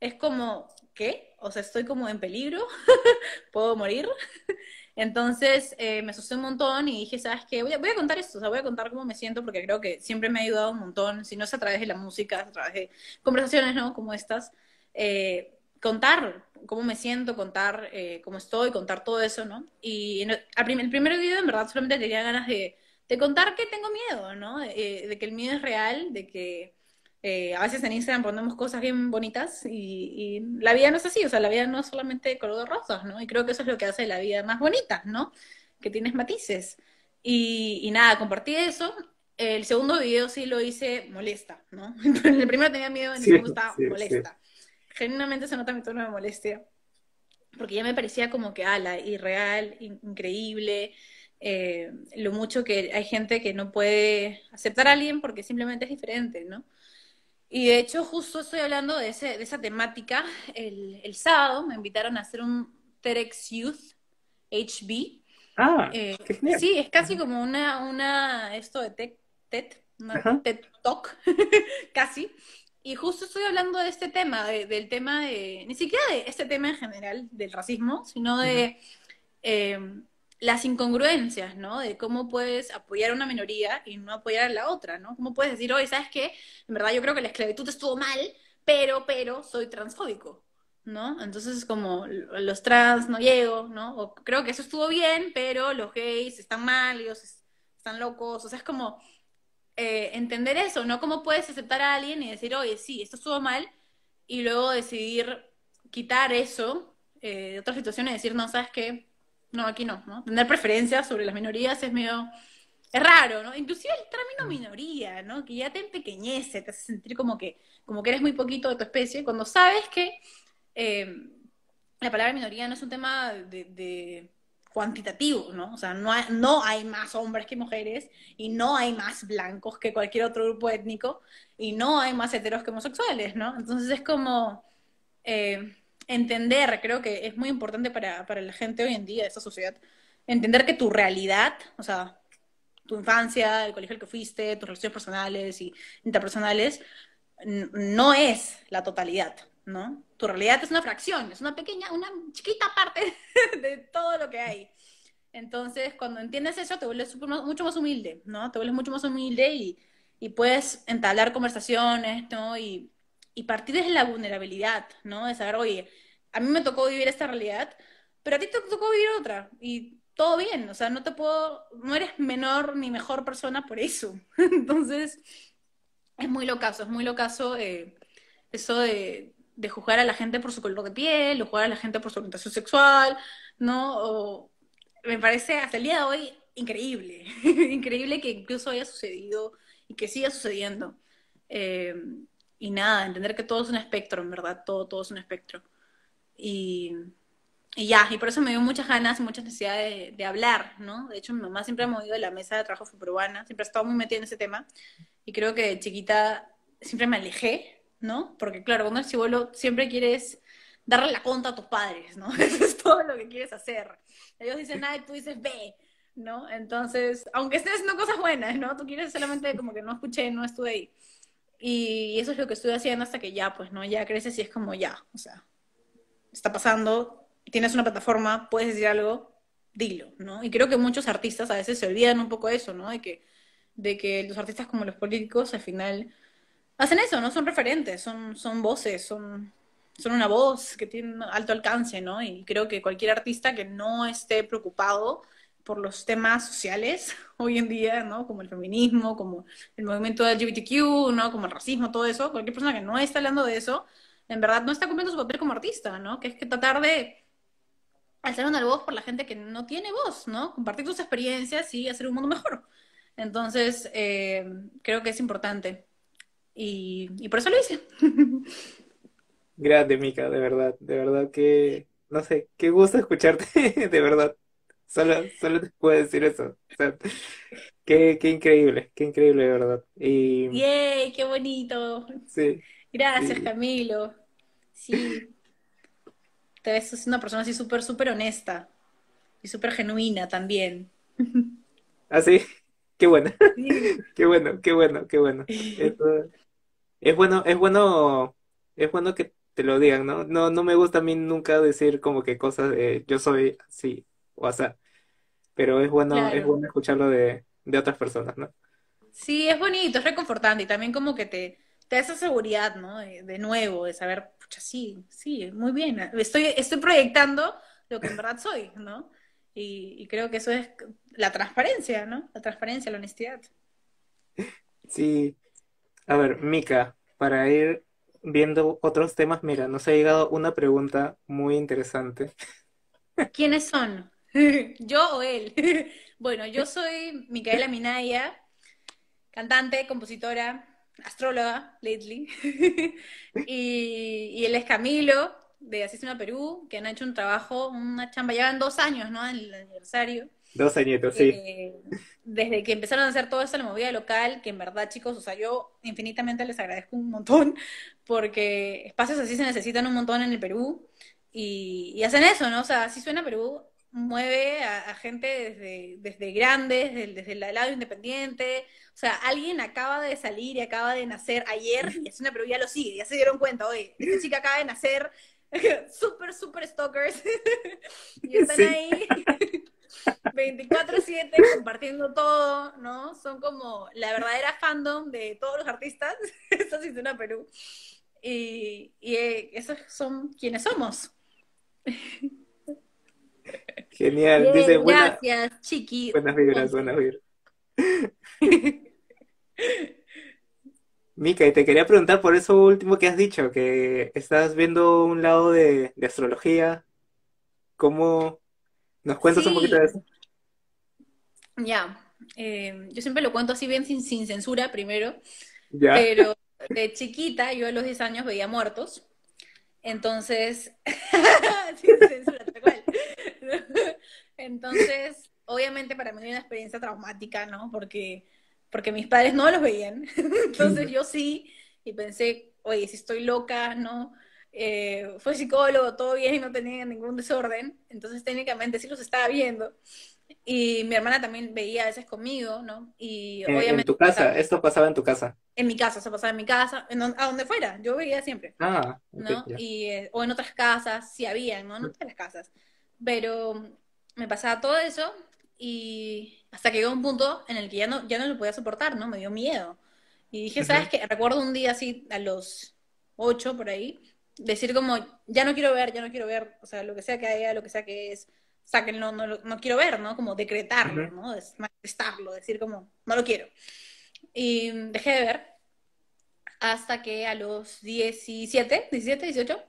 es como, ¿qué? O sea, estoy como en peligro, *laughs* puedo morir. *laughs* Entonces eh, me asusté un montón y dije, ¿sabes qué? Voy a, voy a, contar esto, o sea, voy a contar cómo me siento porque creo que siempre me ha ayudado un montón, si no es a través de la música, a través de conversaciones, ¿no? Como estas. Eh, contar cómo me siento, contar eh, cómo estoy, contar todo eso, ¿no? Y el primer video, en verdad, solamente tenía ganas de de contar que tengo miedo, ¿no? Eh, de que el miedo es real, de que eh, a veces en Instagram ponemos cosas bien bonitas y, la vida no es así, o sea, la vida no es solamente color de rosas, ¿no? Y creo que eso es lo que hace la vida más bonita, ¿no? Que tienes matices. Y, nada, compartí eso. El segundo video sí lo hice molesta, ¿no? En *laughs* el primero tenía miedo, en el segundo estaba molesta. Genuinamente se nota mi tono de molestia. Porque ya me parecía como que, ala, irreal, increíble. Eh, lo mucho que hay gente que no puede aceptar a alguien porque simplemente es diferente, ¿no? Y de hecho, justo estoy hablando de, ese, de esa temática. El, el, sábado me invitaron a hacer un TEDx Youth HB.
Ah, eh,
Sí, es casi como una, una esto de TED, TED, TED Talk, *laughs* casi. Y justo estoy hablando de este tema, del tema de, ni siquiera de este tema en general, del racismo, sino de las incongruencias, ¿no? De cómo puedes apoyar a una minoría y no apoyar a la otra, ¿no? ¿Cómo puedes decir, oye, ¿sabes qué? En verdad yo creo que la esclavitud estuvo mal, pero, pero soy transfóbico, ¿no? Entonces es como los trans no llego, ¿no? O creo que eso estuvo bien, pero los gays están mal, ellos están locos, o sea, es como eh, entender eso, ¿no? ¿Cómo puedes aceptar a alguien y decir, oye, sí, esto estuvo mal, y luego decidir quitar eso eh, de otras situaciones y decir, no, ¿sabes qué? No, aquí no, ¿no? Tener preferencias sobre las minorías es medio... Es raro, ¿no? Inclusive el término mm. minoría, ¿no? Que ya te empequeñece, te hace sentir como que, como que eres muy poquito de tu especie, cuando sabes que eh, la palabra minoría no es un tema de, cuantitativo, ¿no? O sea, no hay, no hay más hombres que mujeres y no hay más blancos que cualquier otro grupo étnico y no hay más heteros que homosexuales, ¿no? Entonces es como... Eh, entender, creo que es muy importante para, para la gente hoy en día, de esta sociedad, entender que tu realidad, o sea, tu infancia, el colegio al que fuiste, tus relaciones personales y interpersonales, no es la totalidad, ¿no? Tu realidad es una fracción, es una pequeña, una chiquita parte *laughs* de todo lo que hay. Entonces, cuando entiendes eso, te vuelves mucho más humilde, ¿no? Te vuelves mucho más humilde y, y puedes entablar conversaciones, ¿no? Y, y partir desde la vulnerabilidad, ¿no? De saber, oye, a mí me tocó vivir esta realidad, pero a ti te tocó vivir otra. Y todo bien, o sea, no te puedo, no eres menor ni mejor persona por eso. *laughs* Entonces, es muy locazo, es muy locazo eh, eso de, juzgar a la gente por su color de piel, o juzgar a la gente por su orientación sexual, ¿no? Me parece hasta el día de hoy increíble, *laughs* increíble que incluso haya sucedido y que siga sucediendo. Eh, y nada, entender que todo es un espectro, en verdad, todo, todo es un espectro. Y, y ya, y por eso me dio muchas ganas mucha necesidad de, de, hablar, ¿no? De hecho, mi mamá siempre ha movido la mesa de trabajo peruana, siempre ha estado muy metida en ese tema, y creo que de chiquita siempre me alejé, ¿no? Porque claro, cuando eres chivolo siempre quieres darle la conta a tus padres, ¿no? *laughs* Eso es todo lo que quieres hacer. Ellos dicen A y tú dices B, ¿no? Entonces, aunque estés haciendo cosas buenas, ¿no? Tú quieres solamente como que no escuché, no estuve ahí. Y eso es lo que estoy haciendo hasta que ya, pues, ¿no? Ya creces y es como ya, o sea, está pasando, tienes una plataforma, puedes decir algo, dilo, ¿no? Y creo que muchos artistas a veces se olvidan un poco de eso, ¿no? De que, de que los artistas como los políticos al final hacen eso, ¿no? Son referentes, son, son voces, son, son una voz que tiene alto alcance, ¿no? Y creo que cualquier artista que no esté preocupado por los temas sociales *laughs* hoy en día, ¿no? Como el feminismo, como el movimiento LGBTQ, ¿no? Como el racismo, todo eso, cualquier persona que no esté hablando de eso, en verdad no está cumpliendo su papel como artista, ¿no? Que es que tratar de alzar una voz por la gente que no tiene voz, ¿no? Compartir tus experiencias y hacer un mundo mejor. Entonces, eh, creo que es importante. Y, y por eso lo hice. *laughs*
Grande, Mica, de verdad, de verdad que, no sé, qué gusto escucharte, *laughs* de verdad. Solo, solo te puedo decir eso. O sea, qué, qué increíble, qué increíble, de verdad. Y
¡Yay! ¡Qué bonito!
sí,
Gracias,
sí.
Camilo. Sí, te ves una persona así súper, súper honesta y súper genuina también.
Así, qué bueno,
Sí. *laughs*
qué bueno, qué bueno, qué bueno. Eso, es bueno, es bueno, es bueno que te lo digan, ¿no? No, no me gusta a mí nunca decir como que cosas de yo soy así o así, pero es bueno, es bueno escucharlo de, de otras personas, ¿no?
Sí, es bonito, es reconfortante y también como que te, te da esa seguridad, ¿no? De, de nuevo, de saber, pucha, sí, sí, muy bien. Estoy, estoy proyectando lo que en verdad soy, ¿no? Y, y creo que eso es la transparencia, ¿no? La transparencia, la honestidad.
Sí, a ver, Mica, para ir viendo otros temas, mira, nos ha llegado una pregunta muy interesante.
¿Quiénes son? *laughs* ¿Yo o él? *laughs* Bueno, yo soy Micaela Minaya, cantante, compositora, astróloga, lately. *laughs* Y, y él es Camilo, de Asísima Perú, que han hecho un trabajo, una chamba, llevan dos años, ¿no? El aniversario.
Dos añitos, sí.
Eh, desde que empezaron a hacer todo esto en la movida local, que en verdad, chicos, o sea, yo infinitamente les agradezco un montón, porque espacios así se necesitan un montón en el Perú, y, y hacen eso, ¿no? O sea, así suena Perú, mueve a, a gente desde, desde grandes, desde, desde el lado independiente, o sea, alguien acaba de salir y acaba de nacer ayer, y Así Perú ya lo sigue, ya se dieron cuenta, oye, esta *laughs* chica acaba de nacer, *laughs* súper, súper stalkers, *laughs* y están
Sí,
ahí 24/7 compartiendo todo, ¿no? Son como la verdadera fandom de todos los artistas, esto sí suena Perú. Y, y eh, esos son quienes somos.
Genial. Dice, buena,
gracias, Chiqui.
buenas vibras, buenas vibras. *laughs* Mica, y te quería preguntar por eso último que has dicho, que estás viendo un lado de, de astrología. ¿Cómo nos cuentas un poquito de eso?
ya. Eh, yo siempre lo cuento así bien sin, sin censura primero,
Ya,
pero de chiquita yo a los 10 años veía muertos. Entonces, *laughs* sin censura. *laughs* Entonces, obviamente para mí era una experiencia traumática, ¿no? Porque, porque mis padres no los veían. *laughs* Entonces yo sí, y pensé, oye, si estoy loca, ¿no? Eh, fue psicólogo, todo bien, y no tenía ningún desorden. Entonces técnicamente sí los estaba viendo. Y mi hermana también veía a veces conmigo, ¿no? Y
en, en
obviamente
tu casa, esto pasaba en tu casa.
en mi casa, se pasaba en mi casa, en don- a donde fuera, yo veía siempre.
Ah,
¿no?
ya.
Y, eh, o en otras casas, sí había, ¿no? Todas las casas. Pero me pasaba todo eso y hasta que llegó un punto en el que ya no, ya no lo podía soportar, ¿no? Me dio miedo. Y dije, ¿sabes qué? Recuerdo un día así, a los ocho por ahí, decir como, ya no quiero ver, ya no quiero ver, o sea, lo que sea que haya, lo que sea que es, sáquenlo, no, lo- no quiero ver, ¿no? Como decretarlo. ¿no? Manifestarlo, decir como, no lo quiero. Y dejé de ver. hasta que a los 17, 17, 18,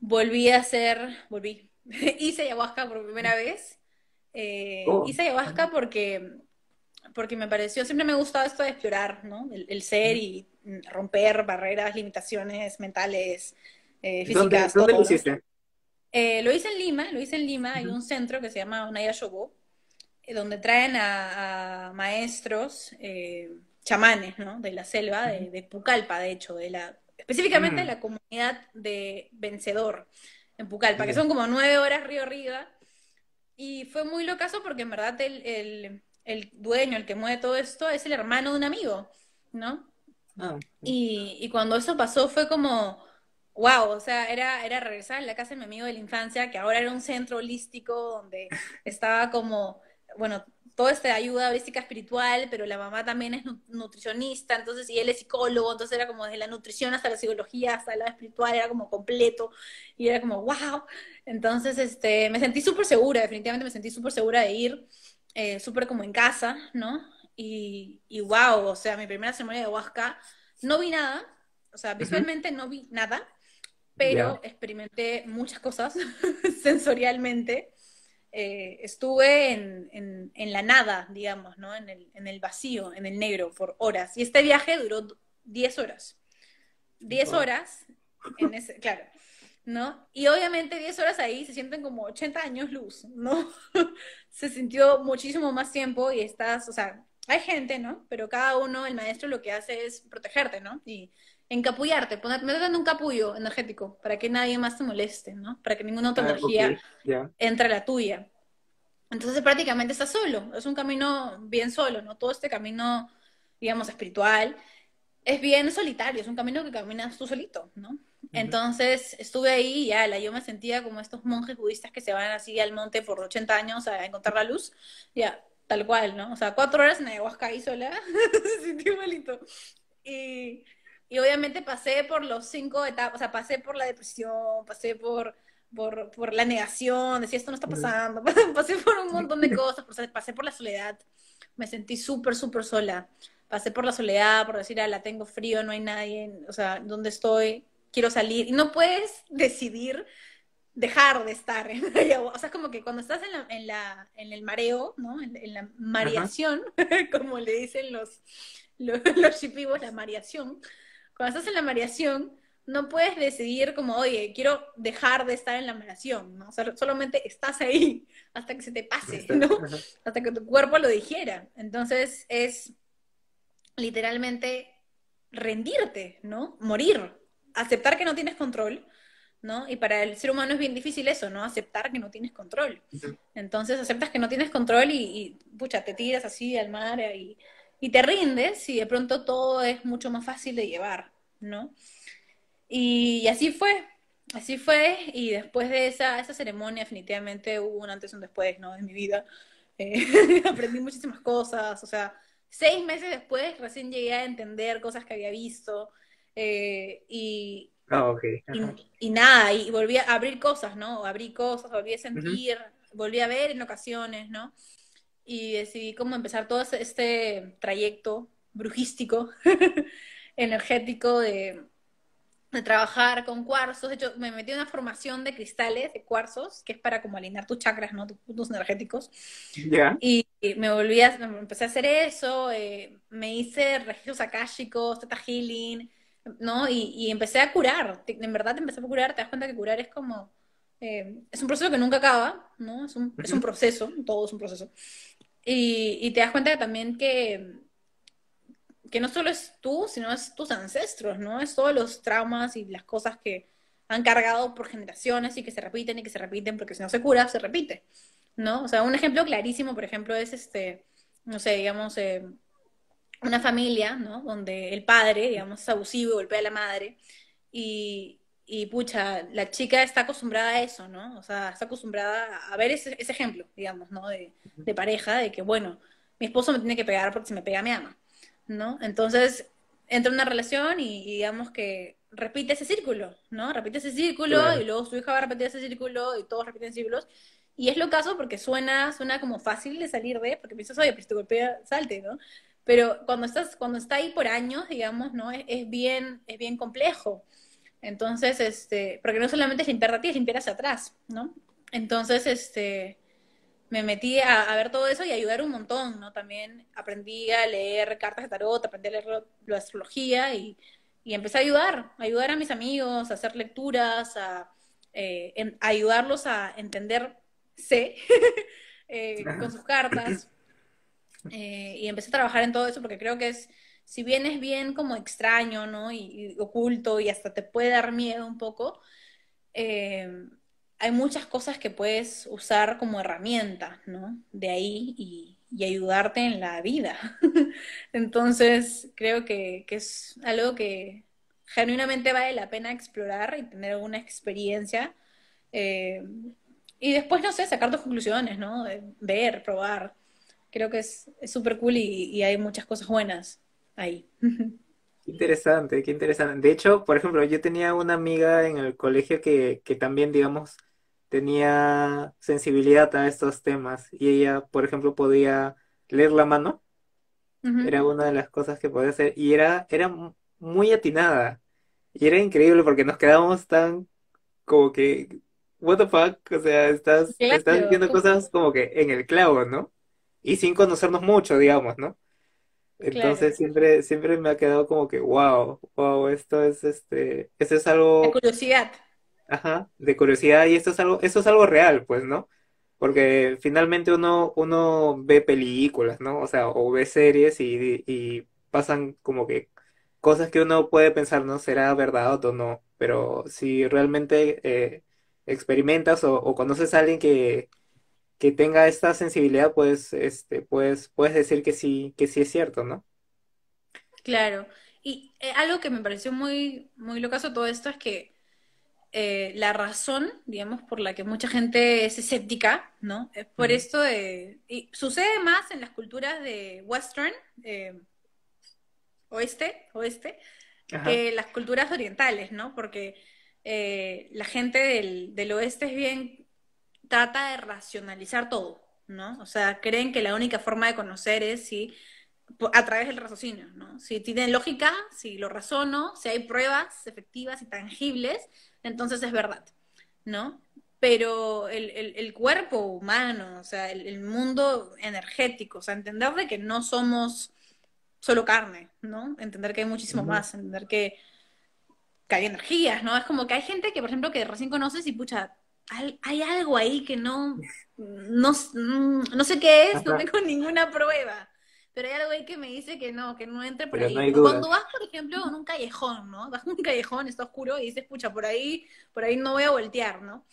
volví a hacer, volví, *laughs* hice ayahuasca por primera vez. Eh,
Oh,
hice ayahuasca porque, porque me pareció, siempre me ha gustado esto de explorar, ¿no? El, el ser y mm, romper barreras, limitaciones mentales, eh,
¿Dónde,
físicas,
dónde
todo,
lo
¿no?
hiciste?
Eh, lo hice en Lima, lo hice en Lima, hay un centro que se llama Onaya Shobo, eh, donde traen a, a maestros, eh, chamanes, ¿no? De la selva, de, de Pucallpa, de hecho, de la, específicamente de
Mm,
la comunidad de Vencedor, en Pucallpa, que son como nueve horas río arriba, y fue muy locazo porque en verdad el, el, el dueño, el que mueve todo esto, es el hermano de un amigo, ¿no?
Ah,
Y, y cuando eso pasó fue como, wow, o sea, era, era regresar a la casa de mi amigo de la infancia, que ahora era un centro holístico donde estaba como, bueno, toda esta ayuda holística espiritual, pero la mamá también es nu- nutricionista, entonces, y él es psicólogo, entonces era como desde la nutrición hasta la psicología, hasta la espiritual, era como completo, y era como, wow. Entonces, este, me sentí súper segura, definitivamente me sentí súper segura de ir, eh, súper como en casa, ¿no? Y, y wow, o sea, mi primera ceremonia de ayahuasca, no vi nada, o sea, visualmente no vi nada, pero experimenté muchas cosas *laughs* sensorialmente. Eh, estuve en, en, en la nada, digamos, ¿no? En el, en el vacío, en el negro, por horas. Y este viaje duró 10 horas. 10
Wow.
horas, en ese, claro, ¿no? Y obviamente 10 horas ahí se sienten como 80 años luz, ¿no? *laughs* Se sintió muchísimo más tiempo y estás, o sea, hay gente, ¿no? Pero cada uno, el maestro lo que hace es protegerte, ¿no? Y encapullarte, poner, meterte en un capullo energético para que nadie más te moleste, ¿no? Para que ninguna otra
Ah,
energía
ya.
entre a la tuya. Entonces prácticamente estás solo, es un camino bien solo, ¿no? Todo este camino, digamos, espiritual, es bien solitario, es un camino que caminas tú solito, ¿no?
Ujú.
Entonces estuve ahí y ya, la, yo me sentía como estos monjes budistas que se van así al monte por 80 años a encontrar la luz, ya, tal cual, ¿no? O sea, cuatro horas en ayahuasca ahí sola, *laughs* se sintió malito. Y, y obviamente pasé por los cinco etapas, o sea, pasé por la depresión, pasé por, por, por la negación, decía esto no está pasando, *laughs* pasé por un montón de *laughs* cosas, pasé, por la soledad, me sentí súper, súper sola, pasé por la soledad, por decir, ah, la tengo frío, no hay nadie, o sea, ¿dónde estoy? Quiero salir, y no puedes decidir dejar de estar en. O sea, es como que cuando estás en, la, en, la, en el mareo, ¿no? En, en la mareación, *laughs* como le dicen los, los, los la mareación. Cuando estás en la mareación, no puedes decidir como, oye, quiero dejar de estar en la mareación, ¿no? O sea, solamente estás ahí *laughs* hasta que se te pase, ¿no? Hasta que tu cuerpo lo digiera. Entonces es literalmente rendirte, ¿no? Morir, aceptar que no tienes control, ¿no? Y para el ser humano es bien difícil eso, ¿no? Aceptar que no tienes control. Entonces aceptas que no tienes control y, y, pucha, te tiras así al mar y, y te rindes y de pronto todo es mucho más fácil de llevar, ¿no? Y, así fue, así fue, y después de esa, esa ceremonia definitivamente hubo un antes y un después, ¿no? En mi vida. Eh, *laughs* aprendí muchísimas cosas, o sea, seis meses después recién llegué a entender cosas que había visto, eh, y,
Ah, ok.
y, y nada, y volví a abrir cosas, ¿no? Abrí cosas, volví a sentir, volví a ver en ocasiones, ¿no? Y decidí cómo empezar todo este trayecto brujístico, *laughs* energético de, de trabajar con cuarzos. De hecho, me metí en una formación de cristales, de cuarzos, que es para como alinear tus chakras, ¿no? Tus puntos energéticos.
Ya.
Y me volví a, me empecé a hacer eso, eh, me hice registros akáshicos, teta healing, ¿no? Y, y empecé a curar, en verdad te empecé a curar, te das cuenta que curar es como, eh, es un proceso que nunca acaba, ¿no? Es un, es un proceso, todo es un proceso. Y, y te das cuenta también que, que no solo es tú, sino es tus ancestros, ¿no? Es todos los traumas y las cosas que han cargado por generaciones y que se repiten y que se repiten, porque si no se cura, se repite, ¿no? O sea, un ejemplo clarísimo, por ejemplo, es este, no sé, digamos, eh, una familia, ¿no? Donde el padre, digamos, es abusivo y golpea a la madre y, pucha, la chica está acostumbrada a eso, ¿no? O sea, está acostumbrada a ver ese, ese ejemplo, digamos, ¿no? De, de pareja, de que, bueno, mi esposo me tiene que pegar porque si me pega me ama, ¿no? Entonces, entra en una relación y, y digamos que repite ese círculo, ¿no? Repite ese círculo
Claro.
y luego su hija va a repetir ese círculo y todos repiten círculos. Y es lo caso porque suena, suena como fácil de salir de, porque piensas, oye, pues si te golpea, salte, ¿no? pero cuando estás, cuando está ahí por años, digamos, ¿no? Es, es bien, es bien complejo. Entonces, este, porque no solamente es limpiar a ti, es limpiar hacia atrás, ¿no? Entonces, este, me metí a, ver todo eso y ayudar un montón, ¿no? También aprendí a leer cartas de tarot, aprendí a leer la astrología y, y empecé a ayudar, a ayudar a mis amigos, a hacer lecturas, a, eh, ayudarlos a entenderse *laughs* eh, con sus cartas. Eh, y empecé a trabajar en todo eso porque creo que es, si bien es bien como extraño, ¿no? Y, oculto y hasta te puede dar miedo un poco, hay muchas cosas que puedes usar como herramienta, ¿no? De ahí y, ayudarte en la vida. *laughs* Entonces, creo que, que, es algo que genuinamente vale la pena explorar y tener alguna experiencia. Eh, y después, no sé, sacar tus conclusiones, ¿no? Ver, probar. Creo que es súper cool y, hay muchas cosas buenas ahí. *laughs*
Interesante, qué interesante. De hecho, por ejemplo, yo tenía una amiga en el colegio que, que también, digamos, tenía sensibilidad a estos temas y ella, por ejemplo, podía leer la mano. Era una de las cosas que podía hacer y era, era muy atinada. Y era increíble porque nos quedábamos tan como que, what the fuck, o sea, estás, estás diciendo cosas como que en el clavo, ¿no? Y sin conocernos mucho, digamos, ¿no? Entonces siempre, siempre me ha quedado como que, wow, wow, esto es este, esto es algo.
De curiosidad.
Ajá, de curiosidad, y esto es algo, esto es algo real, pues, ¿no? Porque finalmente uno, uno ve películas, ¿no? O sea, o ve series y, y pasan como que cosas que uno puede pensar, ¿no? ¿Será verdad o no? Pero si realmente eh, experimentas o, conoces a alguien que, que tenga esta sensibilidad, pues, este, pues, puedes decir que sí, que sí es cierto, ¿no?
Claro. Y eh, algo que me pareció muy, muy locazo todo esto es que eh, la razón, digamos, por la que mucha gente es escéptica, ¿no? Es por esto de... Y sucede más en las culturas de western, oeste, oeste, que las culturas orientales, ¿no? Porque eh, la gente del, oeste es bien, trata de racionalizar todo, ¿no? O sea, creen que la única forma de conocer es si a través del raciocinio, ¿no? Si tiene lógica, si lo razono, si hay pruebas efectivas y tangibles, entonces es verdad, ¿no? Pero el, cuerpo humano, o sea, el, el, mundo energético, o sea, entender de que no somos solo carne, ¿no? Entender que hay muchísimo más, entender que, hay energías, ¿no? Es como que hay gente que, por ejemplo, que recién conoces y, pucha, hay, algo ahí que no, no, no sé qué es, no tengo *laughs* ninguna prueba. Pero hay algo ahí que me dice que no, que no entre por ahí. Cuando vas, por ejemplo, en un callejón, ¿no? *laughs* Vas en un callejón, está oscuro y dices, pucha, por ahí, por ahí no voy a voltear, ¿no?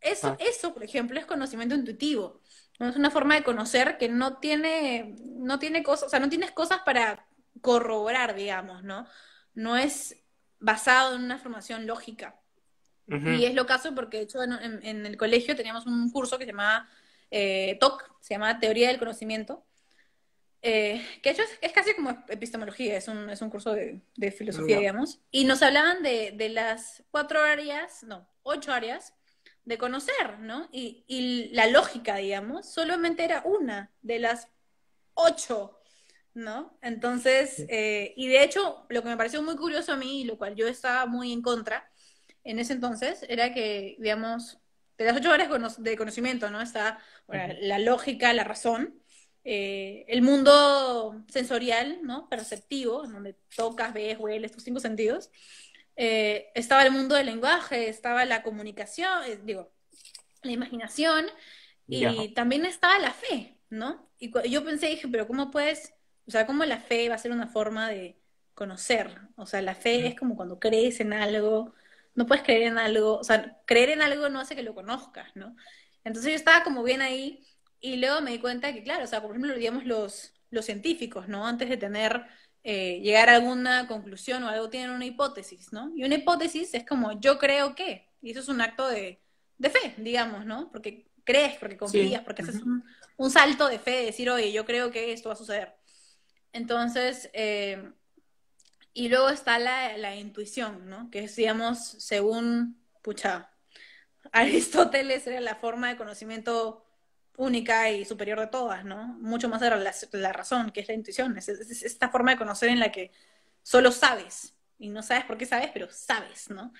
Eso, ah. eso, por ejemplo, es conocimiento intuitivo. Es una forma de conocer que no tiene, no tiene cosas, o sea, no tienes cosas para corroborar, digamos, ¿no? No es basado en una formación lógica. Y es lo caso porque, de hecho, en, el colegio teníamos un curso que se llamaba eh, TOC, se llama Teoría del Conocimiento, eh, que hecho es, casi como epistemología, es un, es un curso de, filosofía, digamos, y nos hablaban de, de las cuatro áreas, no, ocho áreas de conocer, ¿no? Y, la lógica, digamos, solamente era una de las ocho, ¿no? Entonces, eh, y de hecho, lo que me pareció muy curioso a mí, y lo cual yo estaba muy en contra en ese entonces, era que, digamos, de las ocho áreas de conocimiento, ¿no? Está la lógica, la razón, eh, el mundo sensorial, ¿no? Perceptivo, donde tocas, ves, hueles, tus cinco sentidos, eh, estaba el mundo del lenguaje, estaba la comunicación, eh, digo, la imaginación, y también estaba la fe, ¿no? Y yo pensé, dije, pero ¿cómo puedes, o sea, cómo la fe va a ser una forma de conocer? O sea, la fe es como cuando crees en algo, no puedes creer en algo, o sea, creer en algo no hace que lo conozcas, ¿no? Entonces yo estaba como bien ahí, y luego me di cuenta que, claro, o sea, por ejemplo, digamos los, los científicos, ¿no? Antes de tener eh, llegar a alguna conclusión o algo, tienen una hipótesis, ¿no? Y una hipótesis es como yo creo que, y eso es un acto de, fe, digamos, ¿no? Porque crees, porque confías, porque haces un, salto de fe, de decir, oye, yo creo que esto va a suceder. Entonces, eh, y luego está la, la, intuición, ¿no? Que es, digamos, según, pucha, *laughs* Aristóteles era la forma de conocimiento única y superior de todas, ¿no? Mucho más de la, la razón, que es la intuición, es, esta forma de conocer en la que solo sabes, y no sabes por qué sabes, pero sabes, ¿no?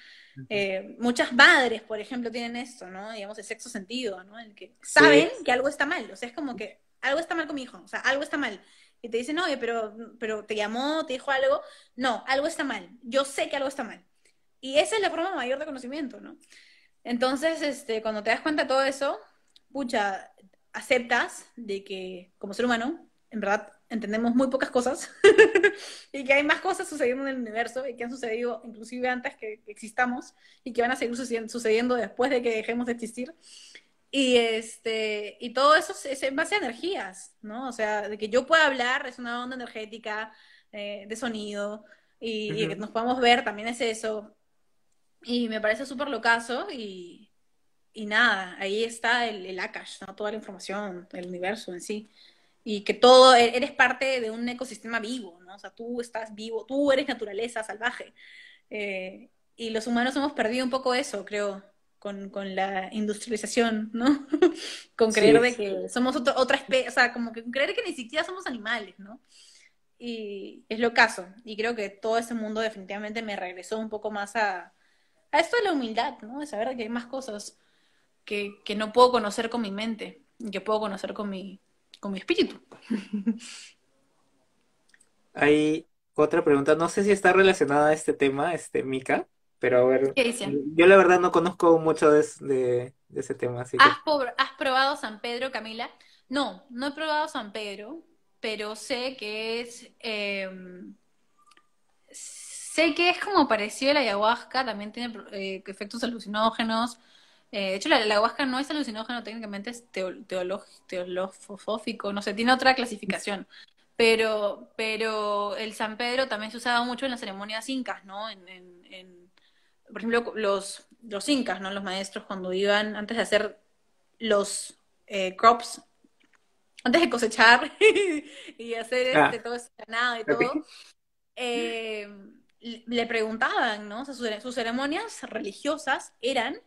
Eh, muchas madres, por ejemplo, tienen esto, ¿no? Digamos, el sexo sentido, ¿no? El que saben que algo está mal, o sea, es como que algo está mal con mi hijo, o sea, algo está mal. Y te dicen, oye, pero, pero te llamó, te dijo algo. No, algo está mal. Yo sé que algo está mal. Y esa es la forma mayor de conocimiento, ¿no? Entonces, este, cuando te das cuenta de todo eso, pucha, aceptas de que como ser humano, en verdad, entendemos muy pocas cosas *laughs* y que hay más cosas sucediendo en el universo y que han sucedido inclusive antes que, existamos y que van a seguir sucediendo después de que dejemos de existir. Y, este, y todo eso es en base a energías, ¿no? O sea, de que yo pueda hablar es una onda energética eh, de sonido y, que nos podamos ver también es eso. Y me parece súper locazo y, y nada, ahí está el, el Akash, ¿no? Toda la información, el universo en sí. Y que todo, e-, eres parte de un ecosistema vivo, ¿no? O sea, tú estás vivo, tú eres naturaleza salvaje. Eh, y los humanos hemos perdido un poco eso, creo, con, con la industrialización, ¿no? *laughs* con creer de que somos otra especie, o sea, como que creer que ni siquiera somos animales, ¿no? Y es lo caso. Y creo que todo ese mundo definitivamente me regresó un poco más a, a esto de la humildad, ¿no? De saber que hay más cosas que, que no puedo conocer con mi mente, que puedo conocer con mi, con mi espíritu.
Hay otra pregunta, no sé si está relacionada a este tema, este, Mika, pero a ver, yo la verdad no conozco mucho de, de, ese tema. Así
¿Has, ¿Has probado San Pedro, Camila? No, no he probado San Pedro, pero sé que es... Em, sé que es como parecido a la ayahuasca, también tiene eh, efectos alucinógenos. Eh, de hecho, la, ayahuasca no es alucinógeno, técnicamente es teolofófico, no sé, tiene otra clasificación. Pero, pero el San Pedro también se usaba mucho en las ceremonias incas, ¿no? En, por ejemplo, los, los incas, ¿no? Los maestros cuando iban, antes de hacer los eh, crops, antes de cosechar *laughs* y hacer ah. este, todo ese ganado y todo, eh, le preguntaban, ¿no? O sea, sus, ceremonias religiosas eran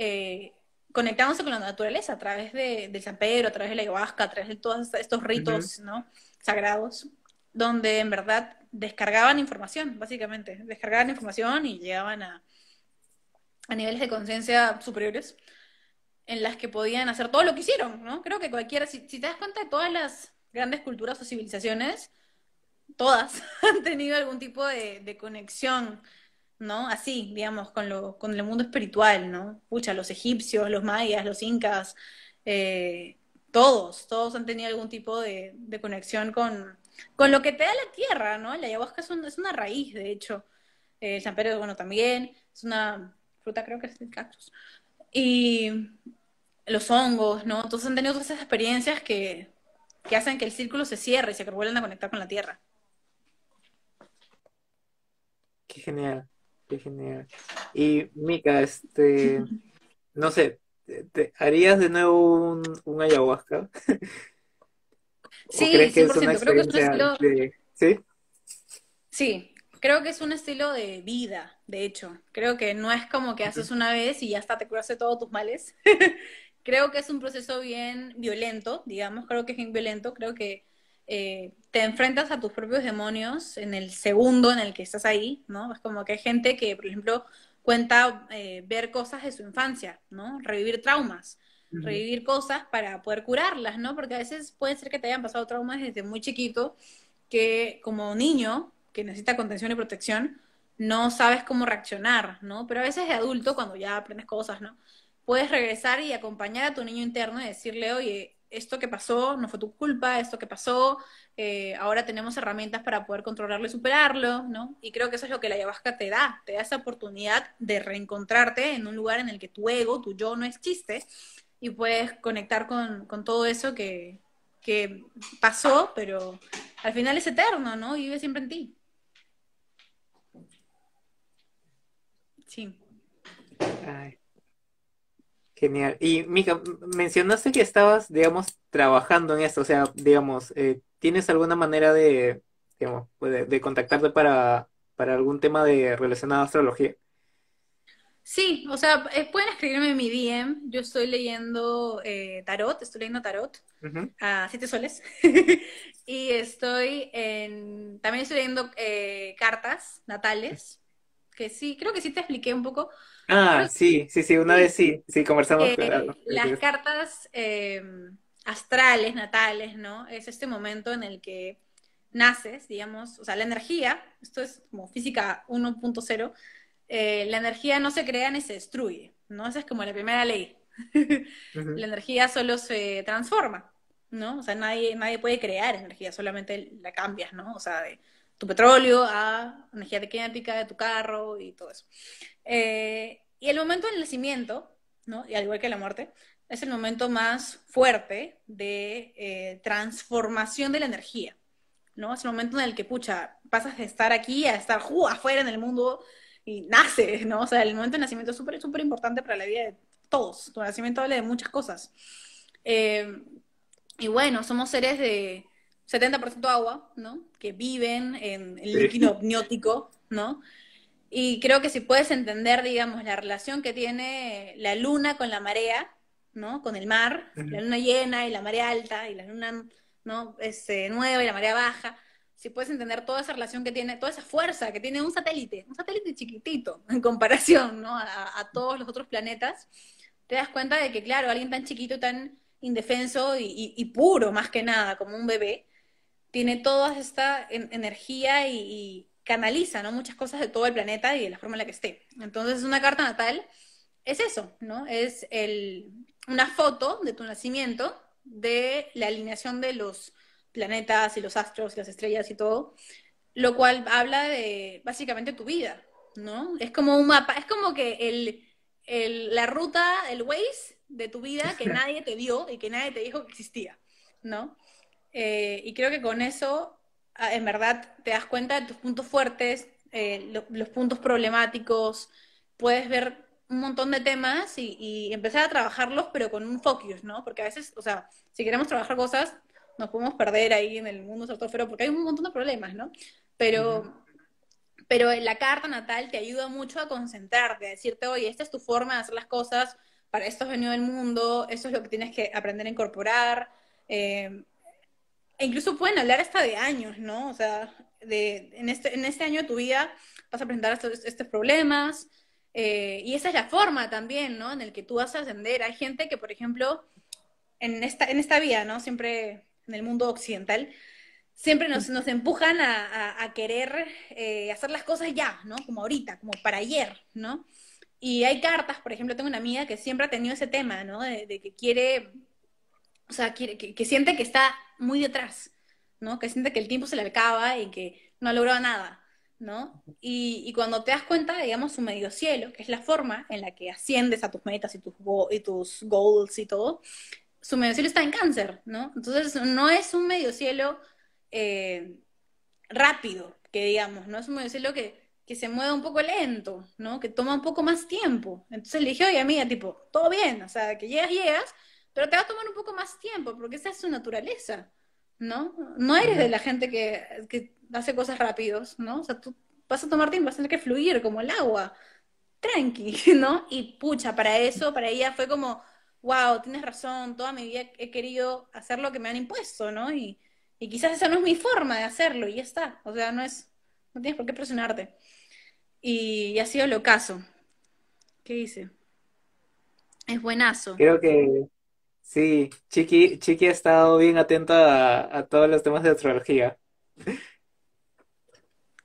eh, conectándose con la naturaleza a través de, del San Pedro, a través de la ayahuasca, a través de todos estos ritos, ¿no? Sagrados, donde en verdad descargaban información, básicamente. Descargaban información y llegaban a, a niveles de conciencia superiores en las que podían hacer todo lo que hicieron, ¿no? Creo que cualquiera, si, te das cuenta de todas las grandes culturas o civilizaciones, todas *laughs* han tenido algún tipo de, conexión, ¿no? Así, digamos, con, lo, con el mundo espiritual, ¿no? Pucha, los egipcios, los mayas, los incas, eh, todos, todos han tenido algún tipo de, conexión con, con lo que te da la tierra, ¿no? La ayahuasca es, es una raíz, de hecho. Eh, San Pedro, bueno, también, es una fruta creo que es el cactus. Y los hongos, ¿no? Entonces han tenido todas esas experiencias que, que hacen que el círculo se cierre y se vuelvan a conectar con la tierra.
Qué genial, qué genial. Y Mika, este, no sé, ¿te, harías de nuevo un, un ayahuasca? *laughs*
Sí, crees que es una creo que es un estilo... ¿Sí? Sí, creo que es un estilo de vida, de hecho. Creo que no es como que haces una vez y ya está, te curaste todos tus males. *laughs* creo que es un proceso bien violento, digamos, creo que es bien violento, creo que eh, te enfrentas a tus propios demonios en el segundo en el que estás ahí, ¿no? Es como que hay gente que, por ejemplo, cuenta eh, ver cosas de su infancia, ¿no? Revivir traumas, revivir cosas para poder curarlas, ¿no? Porque a veces puede ser que te hayan pasado traumas desde muy chiquito que como niño que necesita contención y protección, no sabes cómo reaccionar, ¿no? Pero a veces de adulto, cuando ya aprendes cosas, ¿no? Puedes regresar y acompañar a tu niño interno y decirle, oye, esto que pasó no fue tu culpa, esto que pasó, eh, ahora tenemos herramientas para poder controlarlo y superarlo, ¿no? Y creo que eso es lo que la ayahuasca te da, te da esa oportunidad de reencontrarte en un lugar en el que tu ego, tu yo no existe y puedes conectar con, con todo eso que, que pasó, pero al final es eterno, ¿no? Y vive siempre en ti. Sí.
Genial. Y Mika, mencionaste que estabas, digamos, trabajando en esto, o sea, digamos, eh, ¿tienes alguna manera de, digamos, de, contactarte para, para algún tema de relacionado a astrología?
Sí, o sea, eh, pueden escribirme en mi DM. Yo estoy leyendo eh, tarot, estoy leyendo tarot a siete soles. *laughs* y estoy en. También estoy leyendo eh, cartas natales. Que sí, creo que sí te expliqué un poco.
Ah, sí, sí, sí, una vez
sí,
sí, conversamos,
eh,
claro.
las cartas eh, astrales, natales, ¿no? Es este momento en el que naces, digamos, o sea, la energía, esto es como física 1.0, eh, la energía no se crea ni se destruye, ¿no? Esa es como la primera ley. *laughs* La energía solo se transforma, ¿no? O sea, nadie, nadie puede crear energía, solamente la cambias, ¿no? O sea, de tu petróleo a energía cinética de tu carro y todo eso. Eh, y el momento del nacimiento, ¿no? Y al igual que la muerte, es el momento más fuerte de eh, transformación de la energía, ¿no? Es el momento en el que, pucha, pasas de estar aquí a estar ¡ju! afuera en el mundo y naces, ¿no? O sea, el momento del nacimiento es súper, súper importante para la vida de todos. Tu nacimiento habla de muchas cosas. Eh, y bueno, somos seres de 70% agua, ¿no? Que viven en el líquido amniótico, ¿no? Y creo que si puedes entender, digamos, la relación que tiene la luna con la marea, ¿no? Con el mar, la luna llena y la marea alta y la luna, ¿no? Este, nueva y la marea baja. Si puedes entender toda esa relación que tiene, toda esa fuerza que tiene un satélite, un satélite chiquitito *laughs* en comparación, ¿no? A, a todos los otros planetas, te das cuenta de que, claro, alguien tan chiquito, tan indefenso y, y- y puro, más que nada, como un bebé, tiene toda esta en- energía y, y canaliza, ¿no? Muchas cosas de todo el planeta y de la forma en la que esté. Entonces, una carta natal es eso, ¿no? Es el, una foto de tu nacimiento, de la alineación de los planetas y los astros y las estrellas y todo, lo cual habla de básicamente tu vida, ¿no? Es como un mapa, es como que el, el- la ruta, el Waze de tu vida que nadie te dio y que nadie te dijo que existía, ¿no? Eh, y creo que con eso, ah, en verdad, te das cuenta de tus puntos fuertes, eh, lo- los puntos problemáticos, puedes ver un montón de temas y, y empezar a trabajarlos, pero con un focus, ¿no? Porque a veces, o sea, si queremos trabajar cosas, nos podemos perder ahí en el mundo estratosfero porque hay un montón de problemas, ¿no? Pero, pero la carta natal te ayuda mucho a concentrarte, a decirte, oye, esta es tu forma de hacer las cosas, para esto has venido al mundo, esto es lo que tienes que aprender a incorporar. eh, e incluso pueden hablar hasta de años, ¿no? O sea, de, en, este, en este año de tu vida vas a presentar estos, problemas. eh, y esa es la forma también, ¿no? En el que tú vas a ascender. Hay gente que, por ejemplo, en esta, en esta vida, ¿no? Siempre en el mundo occidental, siempre nos, nos empujan a, querer eh, hacer las cosas ya, ¿no? Como ahorita, como para ayer, ¿no? Y hay cartas, por ejemplo, tengo una amiga que siempre ha tenido ese tema, ¿no? De que quiere, o sea, que, siente que está muy detrás, ¿no? Que siente que el tiempo se le acaba y que no ha logrado nada, ¿no? Y, cuando te das cuenta, digamos, su medio cielo, que es la forma en la que asciendes a tus metas y tus, go- y tus goals y todo, su medio cielo está en cáncer, ¿no? Entonces no es un medio cielo eh, rápido, que digamos, ¿no? Es un medio cielo que, que se mueve un poco lento, ¿no? Que toma un poco más tiempo. Entonces le dije, oye, amiga, tipo, todo bien, o sea, que llegas, llegas, pero te va a tomar un poco más tiempo, porque esa es su naturaleza, ¿no? No eres de la gente que, que hace cosas rápidos, ¿no? O sea, tú vas a tomar tiempo, vas a tener que fluir como el agua tranqui, *laughs* ¿no? Y pucha, para eso, para ella fue como, wow, tienes razón, toda mi vida he querido hacer lo que me han impuesto, ¿no? Y, y quizás esa no es mi forma de hacerlo, y ya está. O sea, no es, no tienes por qué presionarte. Y, y ha sido el ocaso. ¿Qué dice? Es buenazo.
Creo que sí, Chiqui, Chiqui ha estado bien atenta a, a todos los temas de astrología.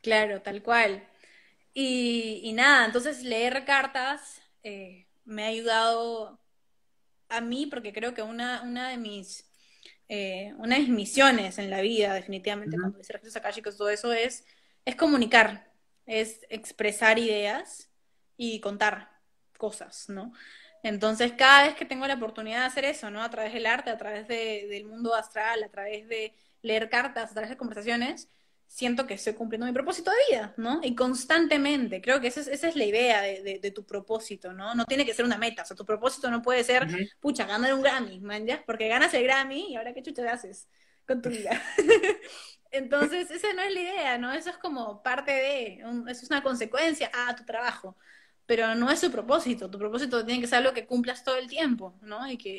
Claro, tal cual. Y, y nada, entonces leer cartas eh, me ha ayudado a mí porque creo que una, una de mis eh, una de mis misiones en la vida, definitivamente,
Ujú.
cuando hice registros todo eso es, es comunicar, es expresar ideas y contar cosas, ¿no? Entonces, cada vez que tengo la oportunidad de hacer eso, ¿no? A través del arte, a través de- del mundo astral, a través de leer cartas, a través de conversaciones, siento que estoy cumpliendo mi propósito de vida, ¿no? Y constantemente, creo que esa es, esa es la idea de, de- de tu propósito, ¿no? No tiene que ser una meta, o sea, tu propósito no puede ser pucha, ganar un Grammy, man, ¿ya? Porque ganas el Grammy y ahora qué chucha haces con tu vida. *laughs* Entonces, esa no es la idea, ¿no? Eso es como parte de, un- eso es una consecuencia a tu trabajo. Pero no es su propósito. Tu propósito tiene que ser algo que cumplas todo el tiempo, ¿no? Y que,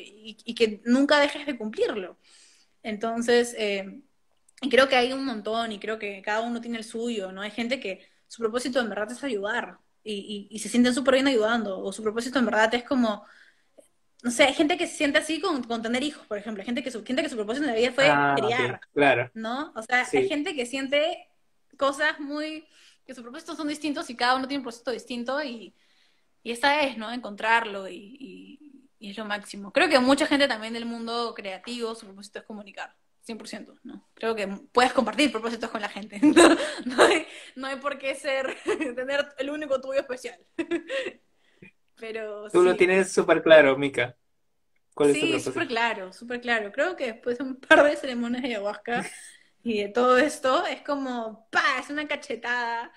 y, que nunca dejes de cumplirlo. Entonces, eh, creo que hay un montón y creo que cada uno tiene el suyo, ¿no? Hay gente que su propósito en verdad es ayudar y, y, se sienten súper bien ayudando, o su propósito en verdad es como, no sé, hay gente que se siente así con, con tener hijos, por ejemplo, hay gente que su, gente que su propósito en la vida fue
ah,
criar,
claro.
¿no? O sea, hay gente que siente cosas muy, que sus propósitos son distintos y cada uno tiene un propósito distinto y, y esta es, ¿no? Encontrarlo y, y, es lo máximo. Creo que mucha gente también del mundo creativo, su propósito es comunicar. 100%, ¿no? Creo que puedes compartir propósitos con la gente. *laughs* No, hay, no hay por qué ser, *laughs* tener el único tuyo especial. *laughs* Pero
Tú lo tienes súper claro, Mika.
¿Cuál sí, súper claro, súper claro. Creo que después de un par de ceremonias de ayahuasca y de todo esto, es como, pa, es una cachetada.